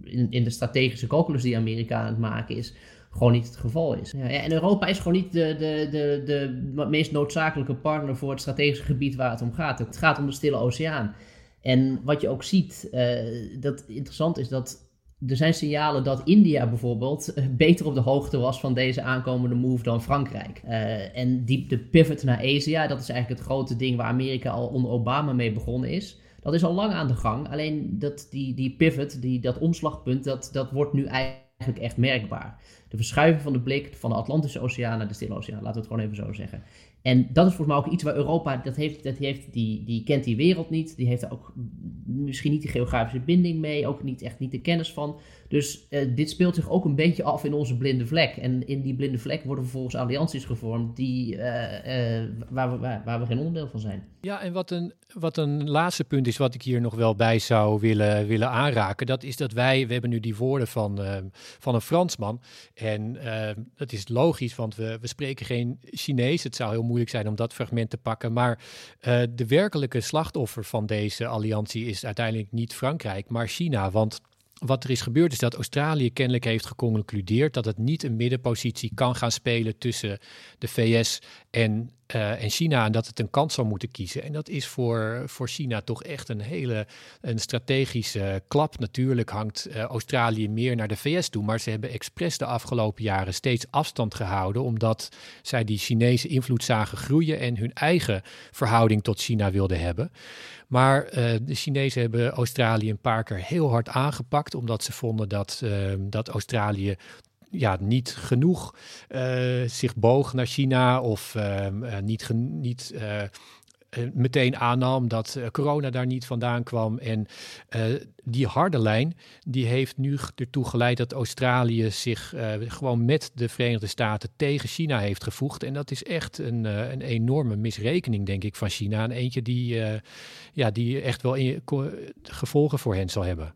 in, in de strategische calculus die Amerika aan het maken is, gewoon niet het geval is. Ja, en Europa is gewoon niet de, de, de, de meest noodzakelijke partner voor het strategische gebied waar het om gaat. Het gaat om de Stille Oceaan. En wat je ook ziet, dat interessant is dat er zijn signalen dat India bijvoorbeeld uh, beter op de hoogte was van deze aankomende move dan Frankrijk. Uh, en die, de pivot naar Asia, dat is eigenlijk het grote ding waar Amerika al onder Obama mee begonnen is. Dat is al lang aan de gang. Alleen dat, die, die pivot, die, dat omslagpunt, dat, dat wordt nu eigenlijk echt merkbaar. De verschuiving van de blik van de Atlantische Oceaan naar de Stille Oceaan, laten we het gewoon even zo zeggen. En dat is volgens mij ook iets waar Europa, dat heeft, dat heeft, die, die kent die wereld niet. Die heeft er ook misschien niet de geografische binding mee, ook niet echt niet de kennis van. Dus uh, dit speelt zich ook een beetje af in onze blinde vlek. En in die blinde vlek worden vervolgens allianties gevormd die, uh, uh, waar, we, waar, we geen onderdeel van zijn. Ja, en wat een, wat een laatste punt is, wat ik hier nog wel bij zou willen, willen aanraken, dat is dat wij, we hebben nu die woorden van, van een Fransman. En dat is logisch, want we, we spreken geen Chinees. Het zou heel moeilijk zijn om dat fragment te pakken. Maar de werkelijke slachtoffer van deze alliantie is uiteindelijk niet Frankrijk, maar China. Want wat er is gebeurd is dat Australië kennelijk heeft geconcludeerd dat het niet een middenpositie kan gaan spelen tussen de VS en uh, en China en dat het een kans zou moeten kiezen. En dat is voor, voor China toch echt een hele een strategische klap. Natuurlijk hangt uh, Australië meer naar de VS toe, maar ze hebben expres de afgelopen jaren steeds afstand gehouden, omdat zij die Chinese invloed zagen groeien en hun eigen verhouding tot China wilden hebben. Maar uh, de Chinezen hebben Australië een paar keer heel hard aangepakt, omdat ze vonden dat, dat Australië ja, niet genoeg uh, zich boog naar China of uh, niet, niet uh, meteen aannam dat corona daar niet vandaan kwam. En die harde lijn, die heeft nu ertoe geleid dat Australië zich gewoon met de Verenigde Staten tegen China heeft gevoegd. En dat is echt een, een enorme misrekening, denk ik, van China. En eentje die, ja, die echt wel in, gevolgen voor hen zal hebben.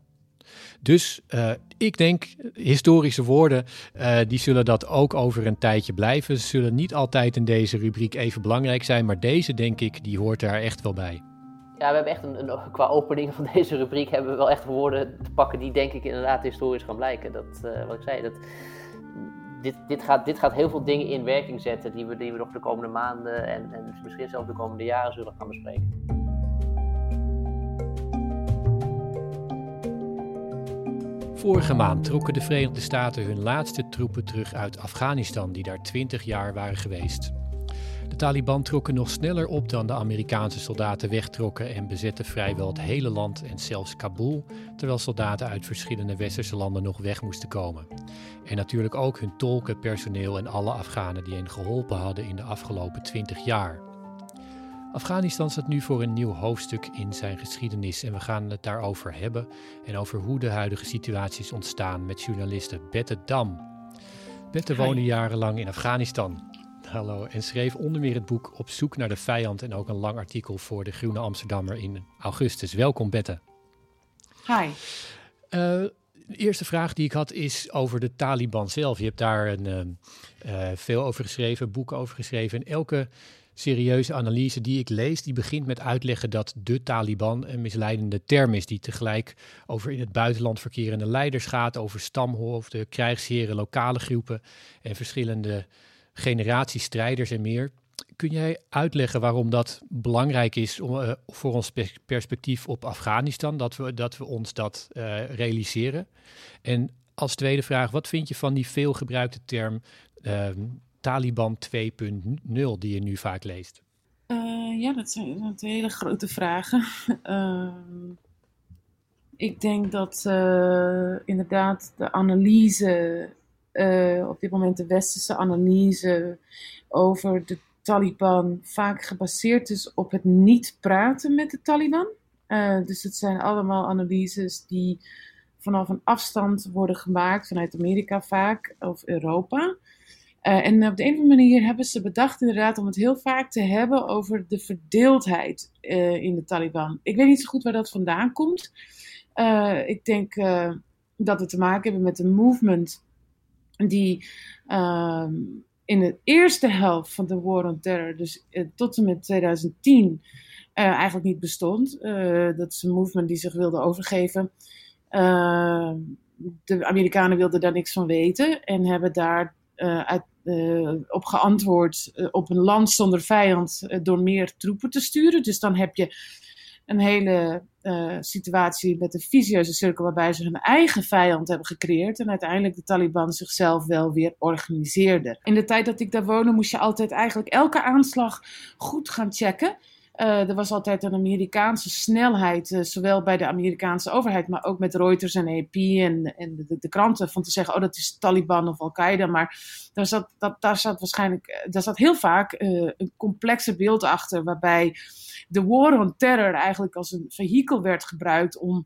Dus uh, ik denk, historische woorden, uh, die zullen dat ook over een tijdje blijven. Ze zullen niet altijd in deze rubriek even belangrijk zijn, maar deze, denk ik, die hoort daar echt wel bij. Ja, we hebben echt een, qua opening van deze rubriek hebben we wel echt woorden te pakken die denk ik inderdaad historisch gaan blijken. Dat, uh, wat ik zei, dat, dit, dit, gaat, dit gaat heel veel dingen in werking zetten die we, die we nog de komende maanden en, en misschien zelfs de komende jaren zullen gaan bespreken. Vorige maand trokken de Verenigde Staten hun laatste troepen terug uit Afghanistan, die daar 20 jaar waren geweest. De Taliban trokken nog sneller op dan de Amerikaanse soldaten wegtrokken en bezetten vrijwel het hele land en zelfs Kabul, terwijl soldaten uit verschillende westerse landen nog weg moesten komen. En natuurlijk ook hun tolken, personeel en alle Afghanen die hen geholpen hadden in de afgelopen 20 jaar. Afghanistan staat nu voor een nieuw hoofdstuk in zijn geschiedenis en we gaan het daarover hebben en over hoe de huidige situatie is ontstaan met journaliste Bette Dam. Bette woonde jarenlang in Afghanistan. Hallo, en schreef onder meer het boek Op zoek naar de vijand en ook een lang artikel voor de Groene Amsterdammer in augustus. Welkom Bette. Hi. Uh, de eerste vraag die ik had is over de Taliban zelf. Je hebt daar een, uh, uh, veel over geschreven, boeken over geschreven. En elke serieuze analyse die ik lees, die begint met uitleggen dat de Taliban een misleidende term is, die tegelijk over in het buitenland verkerende leiders gaat, over stamhoofden, krijgsheren, lokale groepen en verschillende generaties strijders en meer. Kun jij uitleggen waarom dat belangrijk is om, uh, voor ons perspectief op Afghanistan, dat we, dat we ons dat uh, realiseren? En als tweede vraag, wat vind je van die veelgebruikte term uh, Taliban 2.0 die je nu vaak leest? Uh, ja, dat zijn, dat hele grote vragen. uh, ik denk dat uh, inderdaad de analyse, op dit moment de westerse analyse over de Taliban vaak gebaseerd is op het niet praten met de Taliban. dus het zijn allemaal analyses die vanaf een afstand worden gemaakt, vanuit Amerika vaak, of Europa. Uh, en op de een of andere manier hebben ze bedacht inderdaad om het heel vaak te hebben over de verdeeldheid uh, in de Taliban. Ik weet niet zo goed waar dat vandaan komt. Uh, ik denk dat we te maken hebben met een movement die ehm, in de eerste helft van de War on Terror, dus tot en met 2010, eigenlijk niet bestond. dat is een movement die zich wilde overgeven. De Amerikanen wilden daar niks van weten en hebben daar uit, uh, op geantwoord uh, op een land zonder vijand door meer troepen te sturen. Dus dan heb je een hele situatie met een visieuze cirkel waarbij ze hun eigen vijand hebben gecreëerd en uiteindelijk de Taliban zichzelf wel weer organiseerden. In de tijd dat ik daar woonde moest je altijd eigenlijk elke aanslag goed gaan checken. Uh, er was altijd een Amerikaanse snelheid, uh, zowel bij de Amerikaanse overheid, maar ook met Reuters en AP en, en de, de, kranten, van te zeggen, oh dat is Taliban of Al-Qaeda. Maar daar zat, dat, daar zat waarschijnlijk, eh, daar zat heel vaak een complexe beeld achter, waarbij de war on terror eigenlijk als een vehikel werd gebruikt om,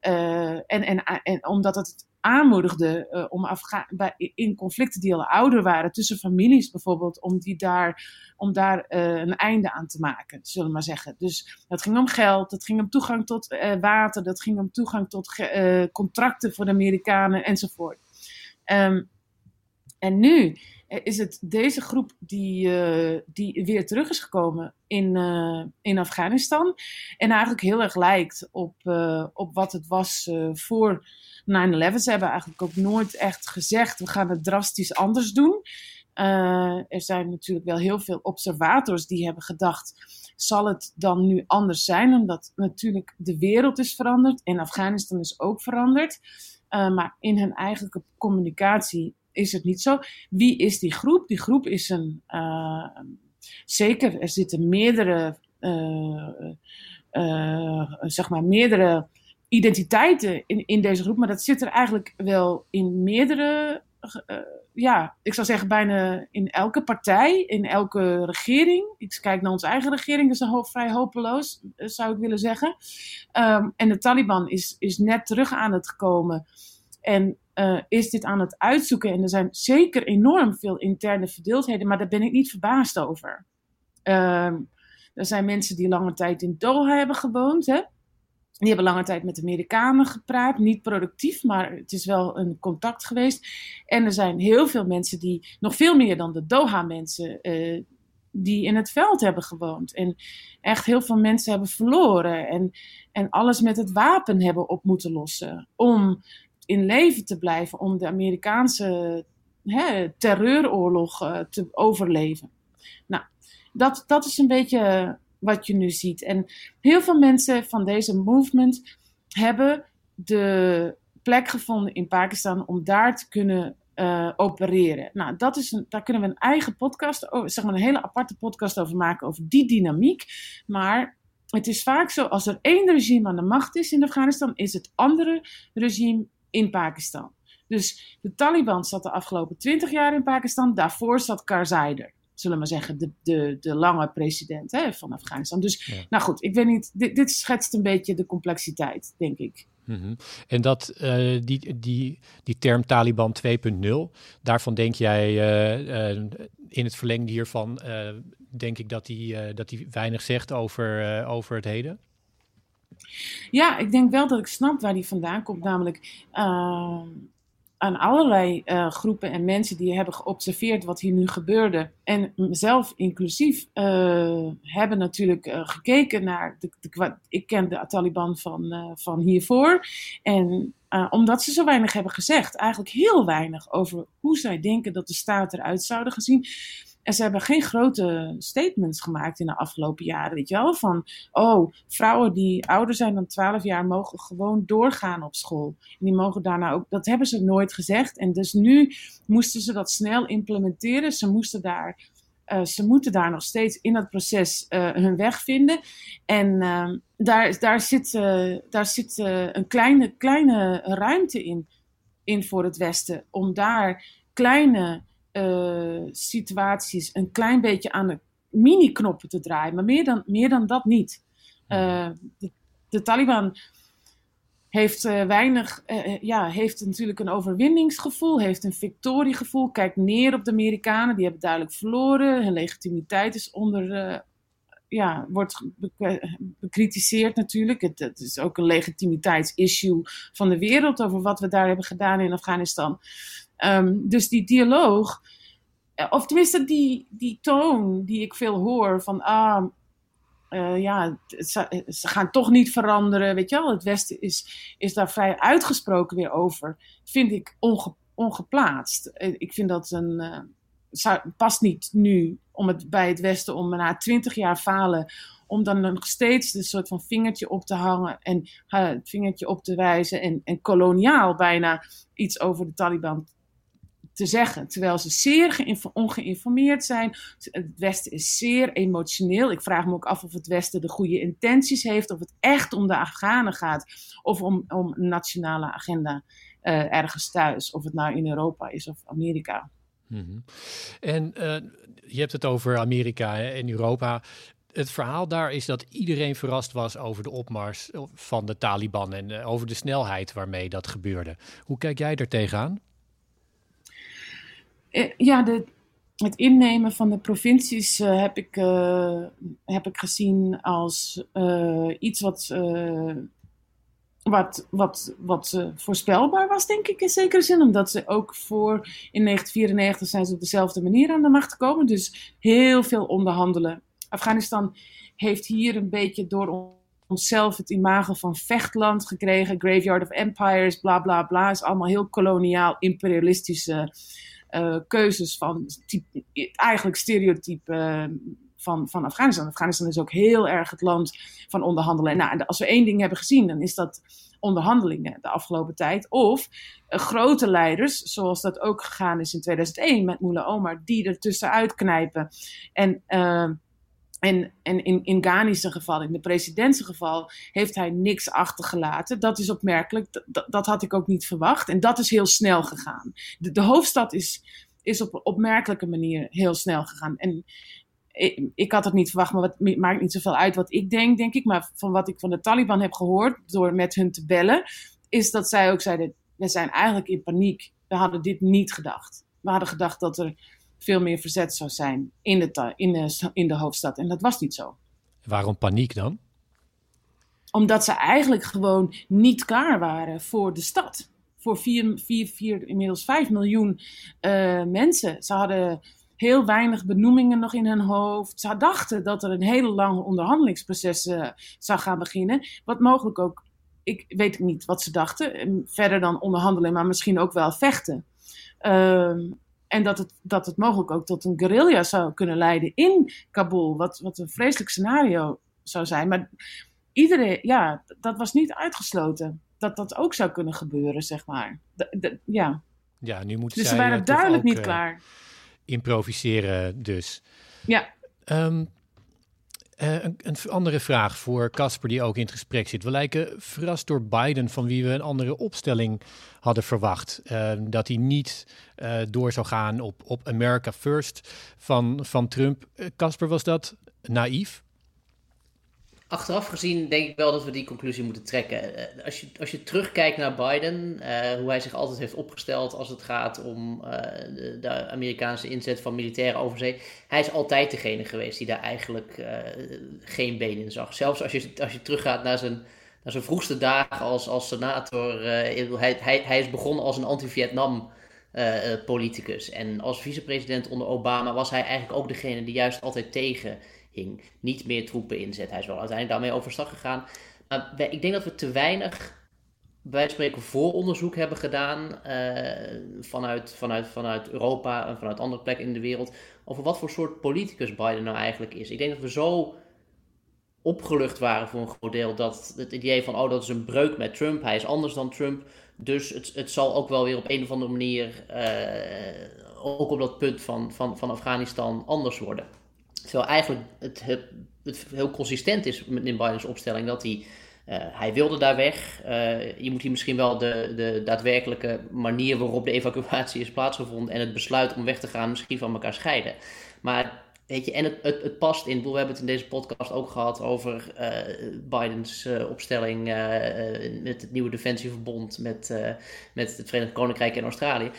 en, en, en omdat het aanmoedigde uh, om Afga bij, in conflicten die al ouder waren, tussen families bijvoorbeeld, om, die daar, om daar uh, een einde aan te maken, zullen we maar zeggen. Dus dat ging om geld, dat ging om toegang tot uh, water, dat ging om toegang tot contracten voor de Amerikanen enzovoort. Um, en nu is het deze groep die, uh, die weer terug is gekomen in, uh, in Afghanistan. En eigenlijk heel erg lijkt op, op wat het was voor 9-11. Ze hebben eigenlijk ook nooit echt gezegd: we gaan het drastisch anders doen. Er zijn natuurlijk wel heel veel observators die hebben gedacht: zal het dan nu anders zijn? Omdat natuurlijk de wereld is veranderd en Afghanistan is ook veranderd. Maar in hun eigen communicatie is het niet zo. Wie is die groep? Die groep is een. Uh, zeker, er zitten meerdere. zeg maar meerdere identiteiten in, in deze groep, maar dat zit er eigenlijk wel in meerdere ja, ik zou zeggen bijna in elke partij, in elke regering. Ik kijk naar onze eigen regering, dat is ho vrij hopeloos, eh, zou ik willen zeggen. Um, en de Taliban is, is net terug aan het komen en uh, is dit aan het uitzoeken. En er zijn zeker enorm veel interne verdeeldheden, maar daar ben ik niet verbaasd over. Um, er zijn mensen die lange tijd in Doha hebben gewoond, hè? Die hebben lange tijd met Amerikanen gepraat. Niet productief, maar het is wel een contact geweest. En er zijn heel veel mensen die, nog veel meer dan de Doha-mensen, uh, die in het veld hebben gewoond. En echt heel veel mensen hebben verloren. En, en alles met het wapen hebben op moeten lossen. Om in leven te blijven, om de Amerikaanse hè, terreuroorlog uh, te overleven. Nou, dat, dat is een beetje wat je nu ziet. En heel veel mensen van deze movement hebben de plek gevonden in Pakistan om daar te kunnen uh, opereren. Nou, dat is een, daar kunnen we een eigen podcast, over, zeg maar een hele aparte podcast over maken, over die dynamiek. Maar het is vaak zo, als er één regime aan de macht is in Afghanistan, is het andere regime in Pakistan. Dus de Taliban zat de afgelopen twintig jaar in Pakistan, daarvoor zat Karzai er zullen we maar zeggen, de, de, de lange president hè, van Afghanistan. Dus, nou goed, ik weet niet, dit, dit schetst een beetje de complexiteit, denk ik. Mm -hmm. En dat, uh, die, die, die term Taliban 2.0, daarvan denk jij uh, uh, in het verlengde hiervan, denk ik dat die, dat die weinig zegt over, over het heden? Ja, ik denk wel dat ik snap waar die vandaan komt. Namelijk, ehm, aan allerlei uh, groepen en mensen die hebben geobserveerd wat hier nu gebeurde. En mezelf inclusief uh, hebben natuurlijk uh, gekeken naar. De, de, ik ken de Taliban van, van hiervoor. En omdat ze zo weinig hebben gezegd, eigenlijk heel weinig over hoe zij denken dat de staat eruit zouden gezien en ze hebben geen grote statements gemaakt in de afgelopen jaren. Weet je wel? Van, oh, vrouwen die ouder zijn dan 12 jaar mogen gewoon doorgaan op school. En die mogen daarna ook. Dat hebben ze nooit gezegd. En dus nu moesten ze dat snel implementeren. Ze moesten daar. Uh, ze moeten daar nog steeds in dat proces uh, hun weg vinden. En uh, daar, daar zit, daar zit een kleine, kleine ruimte in, in voor het Westen. Om daar kleine uh, situaties een klein beetje aan de mini-knoppen te draaien. Maar meer dan, meer dan dat niet. Uh, de, de, Taliban heeft uh, weinig, ja, heeft natuurlijk een overwinningsgevoel, heeft een victoriegevoel, kijkt neer op de Amerikanen, die hebben duidelijk verloren. Hun legitimiteit is onder, ja, wordt bekritiseerd natuurlijk. Het, het, is ook een legitimiteitsissue van de wereld over wat we daar hebben gedaan in Afghanistan. Um, dus die dialoog, eh, of tenminste die, die toon die ik veel hoor van, ah, uh, ja, ze, gaan toch niet veranderen, weet je wel. Het Westen is, is daar vrij uitgesproken weer over. Vind ik onge, ongeplaatst. Eh, ik vind dat een, past niet nu om het, bij het Westen om na twintig jaar falen om dan nog steeds een soort van vingertje op te hangen en het vingertje op te wijzen en, en koloniaal bijna iets over de Taliban te zeggen. Terwijl ze zeer ongeïnformeerd zijn. Het Westen is zeer emotioneel. Ik vraag me ook af of het Westen de goede intenties heeft. Of het echt om de Afghanen gaat. Of om, om een nationale agenda uh, ergens thuis. Of het nou in Europa is of Amerika. -hmm. En uh, je hebt het over Amerika en Europa. Het verhaal daar is dat iedereen verrast was over de opmars van de Taliban en over de snelheid waarmee dat gebeurde. Hoe kijk jij er tegenaan? Eh, ja, de, het innemen van de provincies uh, heb, ik, uh, heb ik gezien als iets wat, wat, wat, wat voorspelbaar was, denk ik in zekere zin. Omdat ze ook voor in 1994 zijn ze op dezelfde manier aan de macht gekomen. Dus heel veel onderhandelen. Afghanistan heeft hier een beetje door onszelf het imago van vechtland gekregen. Graveyard of Empires, bla bla bla. is allemaal heel koloniaal, imperialistische eh, keuzes van type, eigenlijk stereotype van, van Afghanistan. Afghanistan is ook heel erg het land van onderhandelen. Nou, en als we één ding hebben gezien, dan is dat onderhandelingen de afgelopen tijd. Of grote leiders, zoals dat ook gegaan is in 2001 met Mullah Omar, die er tussenuit knijpen. En en, en in, in geval, in de presidentse geval, heeft hij niks achtergelaten. Dat is opmerkelijk. Dat, dat had ik ook niet verwacht. En dat is heel snel gegaan. De, de hoofdstad is, is op een opmerkelijke manier heel snel gegaan. En ik, ik, had het niet verwacht, maar het maakt niet zoveel uit wat ik denk, denk ik. Maar van wat ik van de Taliban heb gehoord, door met hun te bellen, is dat zij ook zeiden: we zijn eigenlijk in paniek. We hadden dit niet gedacht. We hadden gedacht dat er veel meer verzet zou zijn in de, in de, in de hoofdstad. En dat was niet zo. Waarom paniek dan? Omdat ze eigenlijk gewoon niet klaar waren voor de stad. Voor 4, 4, 4 inmiddels 5 miljoen uh, mensen. Ze hadden heel weinig benoemingen nog in hun hoofd. Ze dachten dat er een hele lang onderhandelingsproces uh, zou gaan beginnen. Wat mogelijk ook, ik weet niet wat ze dachten. Verder dan onderhandelen, maar misschien ook wel vechten. Uh, en dat het, dat het mogelijk ook tot een guerrilla zou kunnen leiden in Kabul. Wat, wat een vreselijk scenario zou zijn. Maar iedereen, ja, dat was niet uitgesloten. Dat dat ook zou kunnen gebeuren, zeg maar. ja. Ja, nu moeten dus zij ze waren uh, duidelijk ook, niet uh, klaar. Improviseren dus. Ja. Um, uh, een, andere vraag voor Casper, die ook in het gesprek zit. We lijken verrast door Biden, van wie we een andere opstelling hadden verwacht. Uh, dat hij niet uh, door zou gaan op, op America First van, van Trump. Casper, was dat naïef? Achteraf gezien denk ik wel dat we die conclusie moeten trekken. Als je, als je terugkijkt naar Biden, uh, hoe hij zich altijd heeft opgesteld als het gaat om uh, de, Amerikaanse inzet van militairen overzee. Hij is altijd degene geweest die daar eigenlijk geen been in zag. Zelfs als je, als je teruggaat naar zijn, naar zijn vroegste dagen als, als senator. hij, hij, hij is begonnen als een anti-Vietnam. politicus. En als vicepresident onder Obama was hij eigenlijk ook degene die juist altijd tegen hing. Niet meer troepen inzet. Hij is wel uiteindelijk daarmee overstag gegaan. Maar ik denk dat we te weinig spreken vooronderzoek hebben gedaan uh, vanuit, vanuit, vanuit Europa en vanuit andere plekken in de wereld over wat voor soort politicus Biden nou eigenlijk is. Ik denk dat we zo opgelucht waren voor een groot deel dat het idee van oh dat is een breuk met Trump, hij is anders dan Trump, dus het, het zal ook wel weer op een of andere manier uh, ook op dat punt van, van, van Afghanistan anders worden. Terwijl eigenlijk het, het, heel consistent is in Bidens opstelling dat hij. Uh, hij wilde daar weg. Uh, je moet hier misschien wel de, de daadwerkelijke manier waarop de evacuatie is plaatsgevonden en het besluit om weg te gaan misschien van elkaar scheiden. Maar weet je, en het, het, past in. We hebben het in deze podcast ook gehad over uh, Bidens opstelling met het nieuwe defensieverbond met, met het Verenigd Koninkrijk en Australië.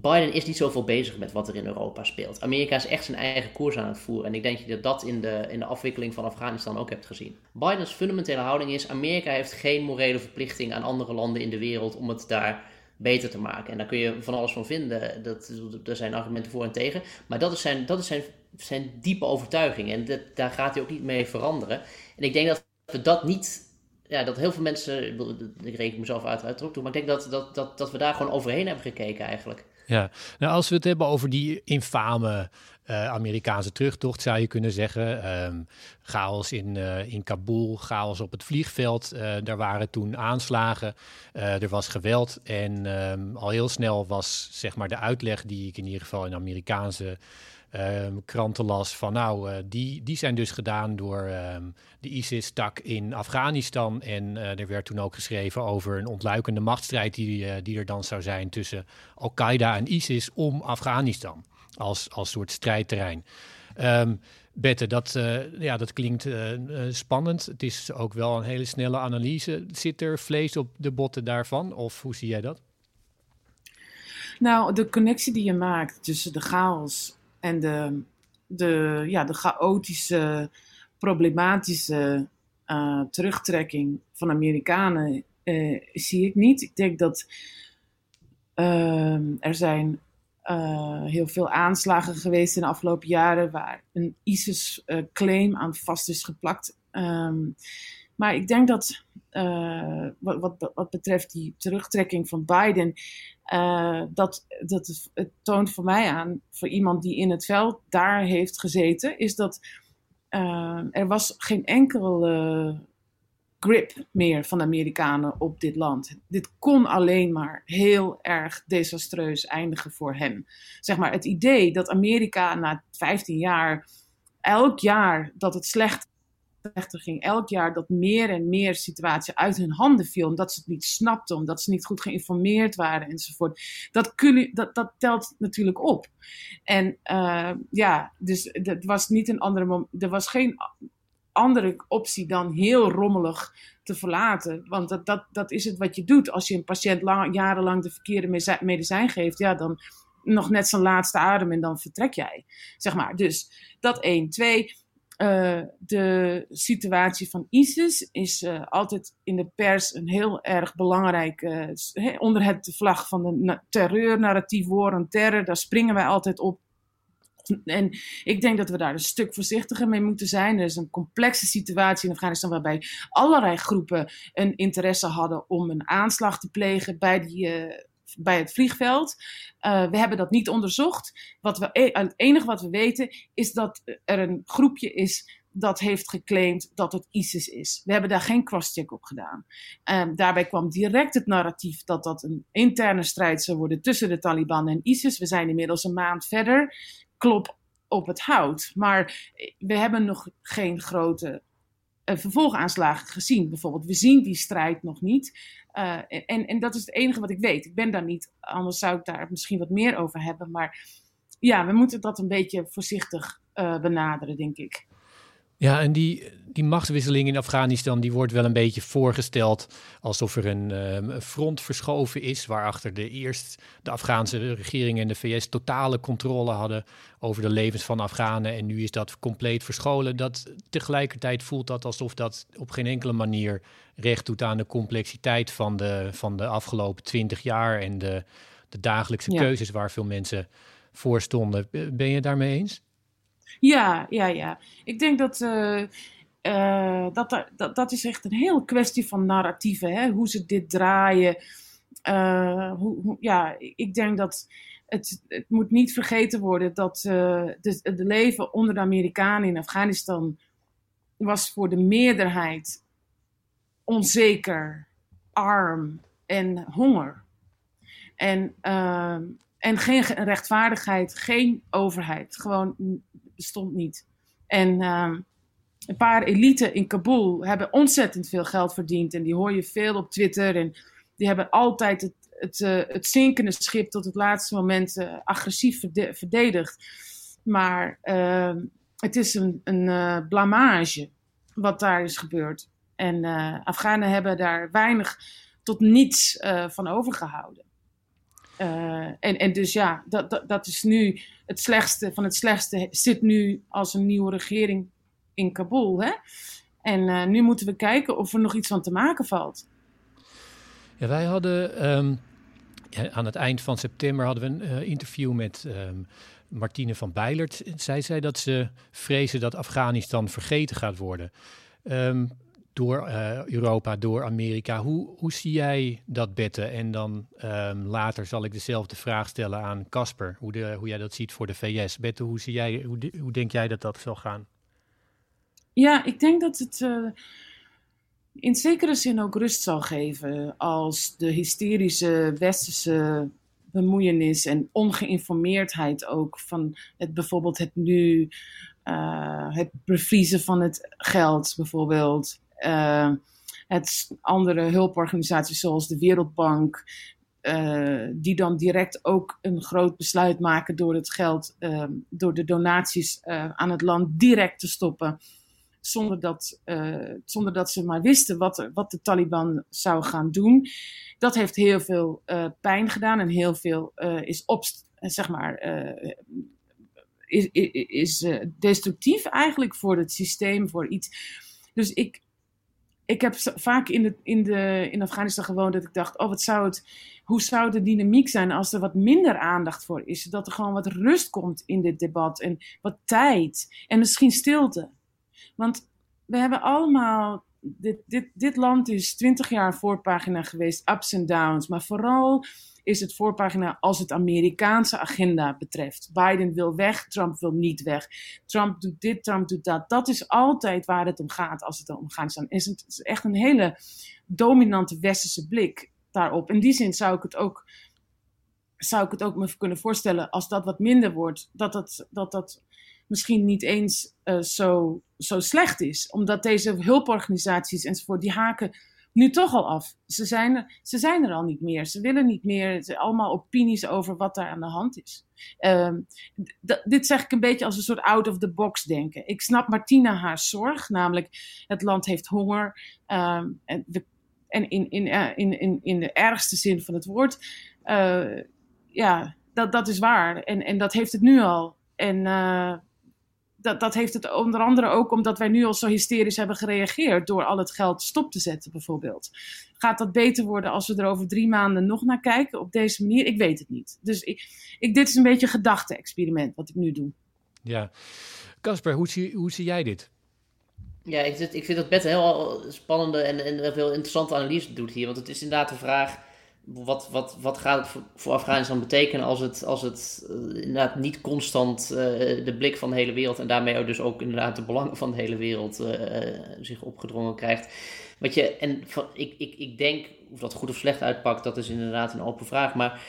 Biden is niet zoveel bezig met wat er in Europa speelt. Amerika is echt zijn eigen koers aan het voeren. En ik denk dat je dat in de, in de afwikkeling van Afghanistan ook hebt gezien. Bidens fundamentele houding is: Amerika heeft geen morele verplichting aan andere landen in de wereld om het daar beter te maken. En daar kun je van alles van vinden. Dat, er zijn argumenten voor en tegen. Maar dat is zijn, dat is zijn, zijn diepe overtuiging. En dat, daar gaat hij ook niet mee veranderen. En ik denk dat we dat niet ja, dat heel veel mensen, ik reken mezelf uiteraard ook toe, maar ik denk dat, dat, dat, dat we daar gewoon overheen hebben gekeken eigenlijk. Ja, nou als we het hebben over die infame uh, Amerikaanse terugtocht, zou je kunnen zeggen. Um, chaos in, uh, in Kabul, chaos op het vliegveld. Uh, daar waren toen aanslagen, er was geweld. En um, al heel snel was zeg maar de uitleg die ik in ieder geval in Amerikaanse um, kranten las van nou, uh, die, die zijn dus gedaan door um, de ISIS-tak in Afghanistan. En uh, er werd toen ook geschreven over een ontluikende machtsstrijd die, uh, die er dan zou zijn tussen Al-Qaeda en ISIS om Afghanistan als, als soort strijdterrein. Um, Bette, dat, ja, dat klinkt spannend. Het is ook wel een hele snelle analyse. Zit er vlees op de botten daarvan? Of hoe zie jij dat? Nou, de connectie die je maakt tussen de chaos en de, de, ja, de chaotische, problematische uh, terugtrekking van Amerikanen uh, zie ik niet. Ik denk dat uh, er zijn heel veel aanslagen geweest in de afgelopen jaren waar een ISIS-claim aan vast is geplakt. Um, Maar ik denk dat uh, wat, wat, betreft die terugtrekking van Biden, uh, dat, dat het, toont voor mij aan, voor iemand die in het veld daar heeft gezeten, is dat uh, er was geen enkele grip meer van de Amerikanen op dit land. Dit kon alleen maar heel erg desastreus eindigen voor hem. Zeg maar het idee dat Amerika na 15 jaar elk jaar dat het slecht ging. Elk jaar dat meer en meer situatie uit hun handen viel. Omdat ze het niet snapten, omdat ze niet goed geïnformeerd waren enzovoort. Dat, dat, dat telt natuurlijk op. En uh, ja, dus het was niet een andere Er was geen andere optie dan heel rommelig te verlaten. Want dat, dat, dat is het wat je doet. Als je een patiënt lang, jarenlang de verkeerde medicijn geeft, ja, dan nog net zijn laatste adem en dan vertrek jij. Zeg maar. Dus dat één. Twee uh, de situatie van ISIS is uh, altijd in de pers een heel erg belangrijk. Uh, onder het vlag van de terreurnarratief, war on terror, daar springen wij altijd op. En ik denk dat we daar een stuk voorzichtiger mee moeten zijn. Er is een complexe situatie in Afghanistan waarbij allerlei groepen een interesse hadden om een aanslag te plegen bij die bij het vliegveld. Uh, we hebben dat niet onderzocht. Wat we, e-, het enige wat we weten is dat er een groepje is dat heeft geclaimd dat het ISIS is. We hebben daar geen crosscheck op gedaan. Um, daarbij kwam direct het narratief dat dat een interne strijd zou worden tussen de Taliban en ISIS. We zijn inmiddels een maand verder. Klop op het hout. Maar we hebben nog geen grote vervolgaanslagen gezien. Bijvoorbeeld, we zien die strijd nog niet. Uh, en, en dat is het enige wat ik weet. Ik ben daar niet, anders zou ik daar misschien wat meer over hebben. Maar ja, we moeten dat een beetje voorzichtig uh, benaderen, denk ik. Ja, en die, die machtswisseling in Afghanistan die wordt wel een beetje voorgesteld alsof er een um, front verschoven is, waarachter de eerst de Afghaanse regering en de VS totale controle hadden over de levens van Afghanen en nu is dat compleet verscholen. Dat tegelijkertijd voelt dat alsof dat op geen enkele manier recht doet aan de complexiteit van de, van de afgelopen twintig jaar en de, de dagelijkse ja. keuzes waar veel mensen voor stonden. Ben je daarmee eens? Ja, ja, ja. Ik denk dat, uh, uh, dat, dat dat is echt een hele kwestie van narratieven, hè? hoe ze dit draaien. Uh, hoe, ja, ik denk dat het, het moet niet vergeten worden dat het leven onder de Amerikanen in Afghanistan was voor de meerderheid onzeker, arm en honger. En, en geen rechtvaardigheid, geen overheid. Gewoon bestond niet. En uh, een paar elite in Kabul hebben ontzettend veel geld verdiend. En die hoor je veel op Twitter. En die hebben altijd het, het, uh, het zinkende schip tot het laatste moment uh, agressief verde verdedigd. Maar uh, het is een, een uh, blamage wat daar is gebeurd. En Afghanen hebben daar weinig tot niets van overgehouden. Uh, en, en dus ja, dat, dat, dat is nu het slechtste van het slechtste. Zit nu als een nieuwe regering in Kabul. Hè? En uh, nu moeten we kijken of er nog iets van te maken valt. Ja, wij hadden um, ja, aan het eind van september hadden we een uh, interview met um, Martine van Bijlert. Zij zei dat ze vrezen dat Afghanistan vergeten gaat worden. Um, door uh, Europa, door Amerika. Hoe, hoe zie jij dat betten? En dan um, later zal ik dezelfde vraag stellen aan Casper, hoe, hoe jij dat ziet voor de VS. Bette, hoe, zie jij, hoe, hoe denk jij dat dat zal gaan? Ja, ik denk dat het uh, in zekere zin ook rust zal geven als de hysterische westerse bemoeienis en ongeïnformeerdheid ook van het, bijvoorbeeld het nu, uh, het bevriezen van het geld bijvoorbeeld, uh, het andere hulporganisaties zoals de Wereldbank, uh, die dan direct ook een groot besluit maken door het geld, uh, door de donaties aan het land direct te stoppen. Zonder dat, zonder dat ze maar wisten wat, wat de Taliban zou gaan doen. Dat heeft heel veel pijn gedaan en heel veel is zeg maar, is, is, is destructief eigenlijk voor het systeem, voor iets. Dus ik, ik heb vaak in, de, in, de, in Afghanistan gewoond dat ik dacht, oh, wat zou het, hoe zou de dynamiek zijn als er wat minder aandacht voor is? Dat er gewoon wat rust komt in dit debat en wat tijd en misschien stilte. Want we hebben allemaal dit, dit, dit land is twintig jaar voorpagina geweest, ups en downs. Maar vooral is het voorpagina als het Amerikaanse agenda betreft. Biden wil weg, Trump wil niet weg. Trump doet dit, Trump doet dat. Dat is altijd waar het om gaat als het om gaat staan. Is het is echt een hele dominante westerse blik daarop. In die zin zou ik het ook, zou ik het ook me kunnen voorstellen als dat wat minder wordt, dat dat, dat, dat misschien niet eens uh, zo, zo slecht is. Omdat deze hulporganisaties enzovoort, die haken nu toch al af. Ze zijn, ze zijn er al niet meer. Ze willen niet meer ze, allemaal opinies over wat daar aan de hand is. Uh, dit zeg ik een beetje als een soort out-of-the-box denken. Ik snap Martina haar zorg, namelijk het land heeft honger. Uh, en, de, en in, in, uh, in, in, in de ergste zin van het woord. Uh, ja, dat, dat is waar. En, en dat heeft het nu al. En dat, dat heeft het onder andere ook omdat wij nu al zo hysterisch hebben gereageerd door al het geld stop te zetten bijvoorbeeld. Gaat dat beter worden als we er over drie maanden nog naar kijken op deze manier? Ik weet het niet. Dus ik, ik, dit is een beetje een gedachte-experiment wat ik nu doe. Ja. Casper, hoe zie, hoe zie jij dit? Ja, ik, ik vind dat Bette heel spannende en, en veel interessante analyse doet hier. Want het is inderdaad de vraag wat, wat, wat gaat het voor, Afghanistan betekenen als het, als het uh, inderdaad niet constant uh, de blik van de hele wereld en daarmee ook dus ook inderdaad de belangen van de hele wereld uh, zich opgedrongen krijgt. Wat je, en van, ik, ik, ik denk, of dat goed of slecht uitpakt, dat is inderdaad een open vraag. Maar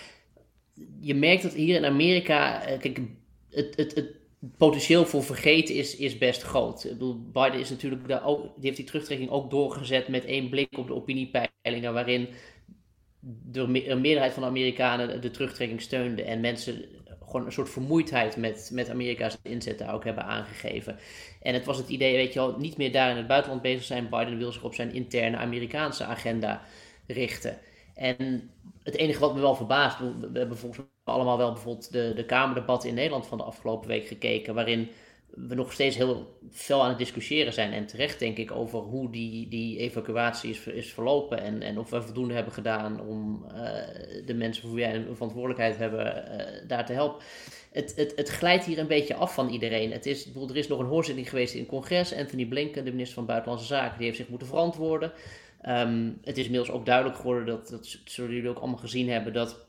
je merkt dat hier in Amerika, het, het, het potentieel voor vergeten is, is best groot. Ik bedoel, Biden is natuurlijk daar ook, die heeft die terugtrekking ook doorgezet met één blik op de opiniepeilingen, waarin de een meerderheid van de Amerikanen de terugtrekking steunde en mensen gewoon een soort vermoeidheid met, met Amerika's inzet daar ook hebben aangegeven. En het was het idee, weet je wel, niet meer daar in het buitenland bezig zijn. Biden wil zich op zijn interne Amerikaanse agenda richten. En het enige wat me wel verbaast, we hebben volgens mij allemaal wel bijvoorbeeld de, de Kamerdebatten in Nederland van de afgelopen week gekeken, waarin we nog steeds heel veel aan het discussiëren zijn. En terecht denk ik over hoe die, die evacuatie is, is verlopen. En, en of we voldoende hebben gedaan om uh, de mensen voor wie wij een verantwoordelijkheid hebben uh, daar te helpen. Het, het, het glijdt hier een beetje af van iedereen. Het is, er is nog een hoorzitting geweest in het congres. Anthony Blinken, de minister van Buitenlandse Zaken, die heeft zich moeten verantwoorden. Um, het is inmiddels ook duidelijk geworden, dat, dat zullen jullie ook allemaal gezien hebben, dat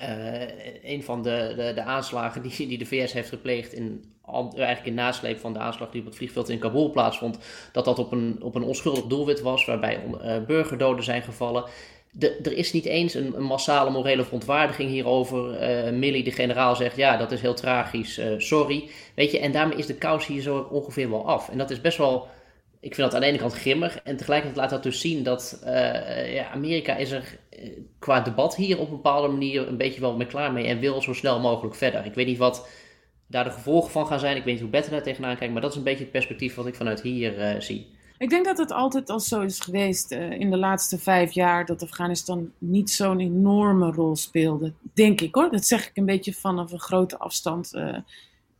uh, een van de, de, de, aanslagen die, die de VS heeft gepleegd, in, eigenlijk in nasleep van de aanslag die op het vliegveld in Kabul plaatsvond, dat dat op een, op een onschuldig doelwit was, waarbij uh, burgerdoden zijn gevallen. De, er is niet eens een, massale morele verontwaardiging hierover. Uh, Millie, de generaal, zegt ja, dat is heel tragisch, sorry. Weet je, en daarmee is de kous hier zo ongeveer wel af. En dat is best wel ik vind dat aan de ene kant grimmig. En tegelijkertijd laat dat dus zien dat ja, Amerika is er qua debat hier op een bepaalde manier een beetje wel mee klaar mee. En wil zo snel mogelijk verder. Ik weet niet wat daar de gevolgen van gaan zijn. Ik weet niet hoe Bette daar tegenaan kijkt. Maar dat is een beetje het perspectief wat ik vanuit hier uh, zie. Ik denk dat het altijd al zo is geweest in de laatste vijf jaar dat Afghanistan niet zo'n enorme rol speelde. Denk ik hoor. Dat zeg ik een beetje vanaf een grote afstand.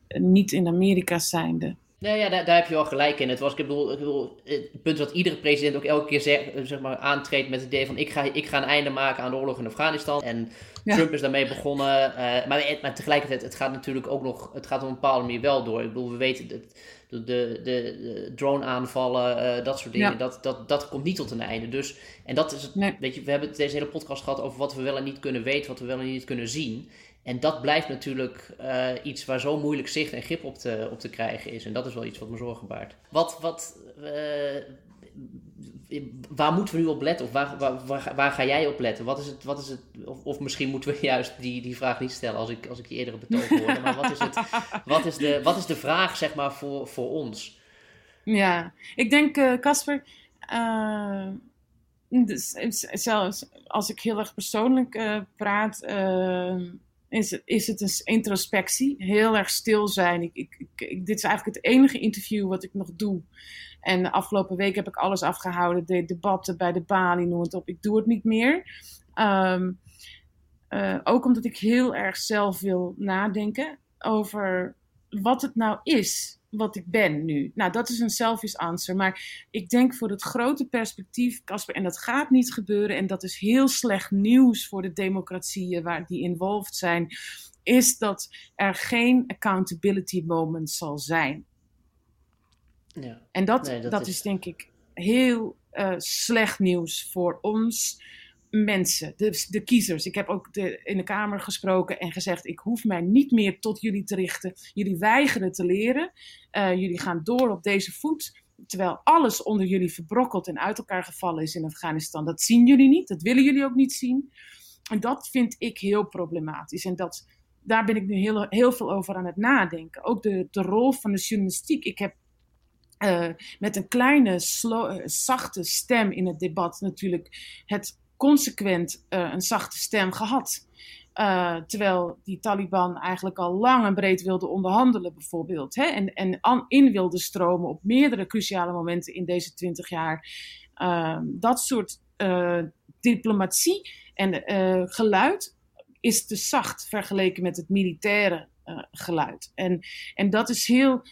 niet in Amerika zijnde. Nee, ja, daar, daar, heb je wel gelijk in. Het was, ik bedoel, ik bedoel, het punt dat iedere president ook elke keer zeg, zeg maar, aantreedt met het idee van ik ga, ik ga een einde maken aan de oorlog in Afghanistan. En ja. Trump is daarmee begonnen. Uh, maar, maar tegelijkertijd, het gaat natuurlijk ook nog, het gaat op een bepaalde manier wel door. Ik bedoel, we weten, de, de, de, de drone-aanvallen, uh, dat soort dingen, ja. dat, dat, dat komt niet tot een einde. Dus, en dat is het, nee. weet je, we hebben deze hele podcast gehad over wat we wel en niet kunnen weten, wat we wel en niet kunnen zien. En dat blijft natuurlijk uh, iets waar zo moeilijk zicht en grip op te, op te krijgen is. En dat is wel iets wat me zorgen baart. Wat, wat, waar moeten we nu op letten? Of waar, waar, waar, ga jij op letten? Wat is het, wat is het, of, of misschien moeten we juist die, die vraag niet stellen als ik, als ik je eerdere betoog hoorde. Maar wat is, het, wat, is de, wat is de vraag zeg maar voor, voor ons? Ja, ik denk Casper... Uh, dus, zelfs als ik heel erg persoonlijk praat is het, is het een introspectie. Heel erg stil zijn. Ik, ik, dit is eigenlijk het enige interview wat ik nog doe. En de afgelopen week heb ik alles afgehouden. De debatten bij de balie, noem het op. Ik doe het niet meer. Um, uh, ook omdat ik heel erg zelf wil nadenken over wat het nou is wat ik ben nu. Nou, dat is een selfish answer. Maar ik denk voor het grote perspectief, Casper, en dat gaat niet gebeuren. En dat is heel slecht nieuws voor de democratieën waar die involved zijn. Is dat er geen accountability moment zal zijn. Ja. En dat, nee, dat, dat is... is denk ik heel uh, slecht nieuws voor ons mensen, de, de kiezers. Ik heb ook de, in de Kamer gesproken en gezegd: ik hoef mij niet meer tot jullie te richten. Jullie weigeren te leren. Uh, jullie gaan door op deze voet. Terwijl alles onder jullie verbrokkeld en uit elkaar gevallen is in Afghanistan. Dat zien jullie niet, dat willen jullie ook niet zien. En dat vind ik heel problematisch. En dat, daar ben ik nu heel, heel veel over aan het nadenken. Ook de, de rol van de journalistiek. Ik heb uh, met een kleine, slow, zachte stem in het debat natuurlijk het consequent uh, een zachte stem gehad. Terwijl die Taliban eigenlijk al lang en breed wilde onderhandelen, bijvoorbeeld. Hè? En, en in wilde stromen op meerdere cruciale momenten in deze twintig jaar. Dat soort diplomatie en geluid is te zacht vergeleken met het militaire geluid. En, en dat is heel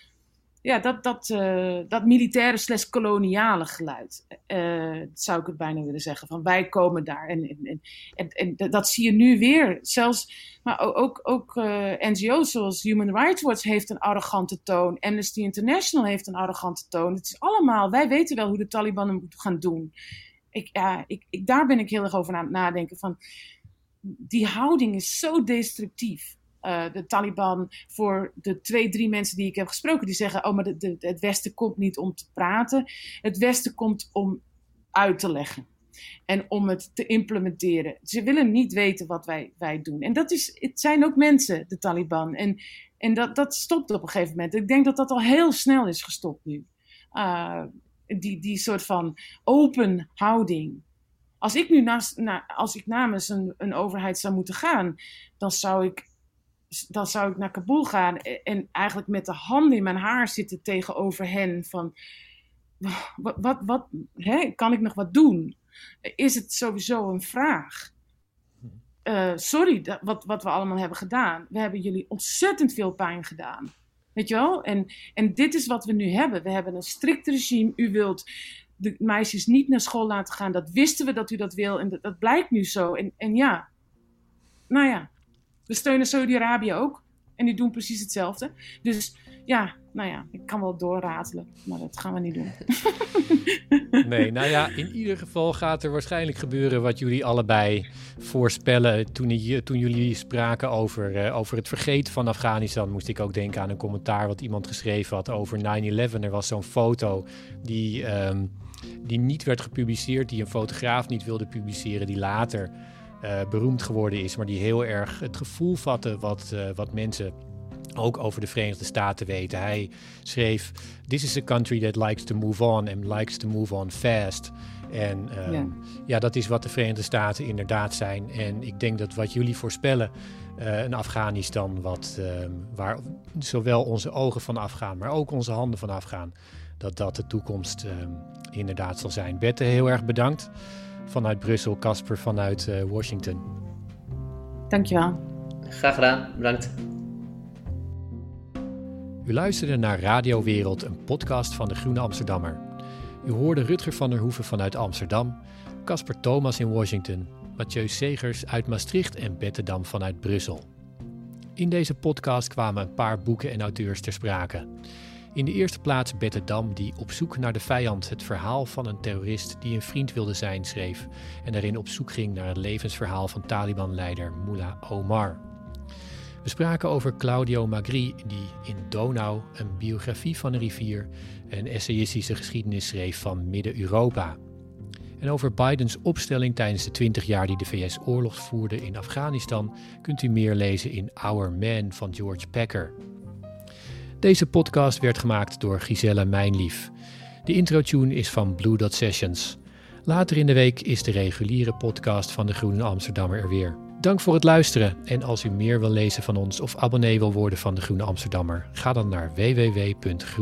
ja, dat, dat, uh, dat militaire slash koloniale geluid, uh, zou ik het bijna willen zeggen. Van wij komen daar. En, en, en, en dat zie je nu weer. Zelfs, maar ook, ook uh, NGO's zoals Human Rights Watch heeft een arrogante toon. Amnesty International heeft een arrogante toon. Het is allemaal, wij weten wel hoe de Taliban het moeten gaan doen. Ik, ja, ik, ik, daar ben ik heel erg over aan het nadenken. Van, die houding is zo destructief. Uh, de Taliban voor de twee, drie mensen die ik heb gesproken, die zeggen: Oh, maar de, het Westen komt niet om te praten. Het Westen komt om uit te leggen en om het te implementeren. Ze willen niet weten wat wij, wij doen. En dat is, het zijn ook mensen, de Taliban. En, en dat, dat stopt op een gegeven moment. Ik denk dat dat al heel snel is gestopt nu. Uh, die, die soort van open houding. Als ik nu na, als ik namens een, een overheid zou moeten gaan, dan zou ik dan zou ik naar Kabul gaan en eigenlijk met de handen in mijn haar zitten tegenover hen van wat, wat, wat hè, kan ik nog wat doen? Is het sowieso een vraag? Uh, sorry dat, wat, wat we allemaal hebben gedaan. We hebben jullie ontzettend veel pijn gedaan. Weet je wel? En, en dit is wat we nu hebben. We hebben een strikt regime. U wilt de meisjes niet naar school laten gaan. Dat wisten we dat u dat wil. En dat, dat blijkt nu zo. En, en ja, nou ja, we steunen Saudi-Arabië ook. En die doen precies hetzelfde. Dus ja, nou ja, ik kan wel doorratelen, maar dat gaan we niet doen. nee, nou ja, in ieder geval gaat er waarschijnlijk gebeuren wat jullie allebei voorspellen. Toen, toen jullie spraken over, uh, over het vergeten van Afghanistan, moest ik ook denken aan een commentaar wat iemand geschreven had over 9-11. Er was zo'n foto die, um, die niet werd gepubliceerd, die een fotograaf niet wilde publiceren, die later uh, beroemd geworden is, maar die heel erg het gevoel vatte wat, uh, wat mensen ook over de Verenigde Staten weten. Hij schreef: This is a country that likes to move on and likes to move on fast. En um, ja. ja. dat is wat de Verenigde Staten inderdaad zijn. En ik denk dat wat jullie voorspellen, uh, een Afghanistan, wat, uh, waar zowel onze ogen van afgaan, maar ook onze handen van afgaan, dat dat de toekomst uh, inderdaad zal zijn. Bette, heel erg bedankt vanuit Brussel, Casper vanuit uh, Washington. Dankjewel. Graag gedaan, bedankt. U luisterde naar Radio Wereld, een podcast van de Groene Amsterdammer. U hoorde Rutger van der Hoeven vanuit Amsterdam, Casper Thomas in Washington, Mathieu Segers uit Maastricht en Bette Dam vanuit Brussel. In deze podcast kwamen een paar boeken en auteurs ter sprake. In de eerste plaats Bette Dam, die op zoek naar de vijand het verhaal van een terrorist die een vriend wilde zijn schreef en daarin op zoek ging naar het levensverhaal van Taliban-leider Mullah Omar. We spraken over Claudio Magri, die in Donau een biografie van een rivier en essayistische geschiedenis schreef van Midden-Europa. En over Bidens opstelling tijdens de 20 jaar die de VS oorlog voerde in Afghanistan kunt u meer lezen in Our Man van George Packer. Deze podcast werd gemaakt door Giselle Mijnlief. De intro tune is van Blue Dot Sessions. Later in de week is de reguliere podcast van de Groene Amsterdammer er weer. Dank voor het luisteren en als u meer wil lezen van ons of abonnee wil worden van de Groene Amsterdammer, ga dan naar www.groene.nl.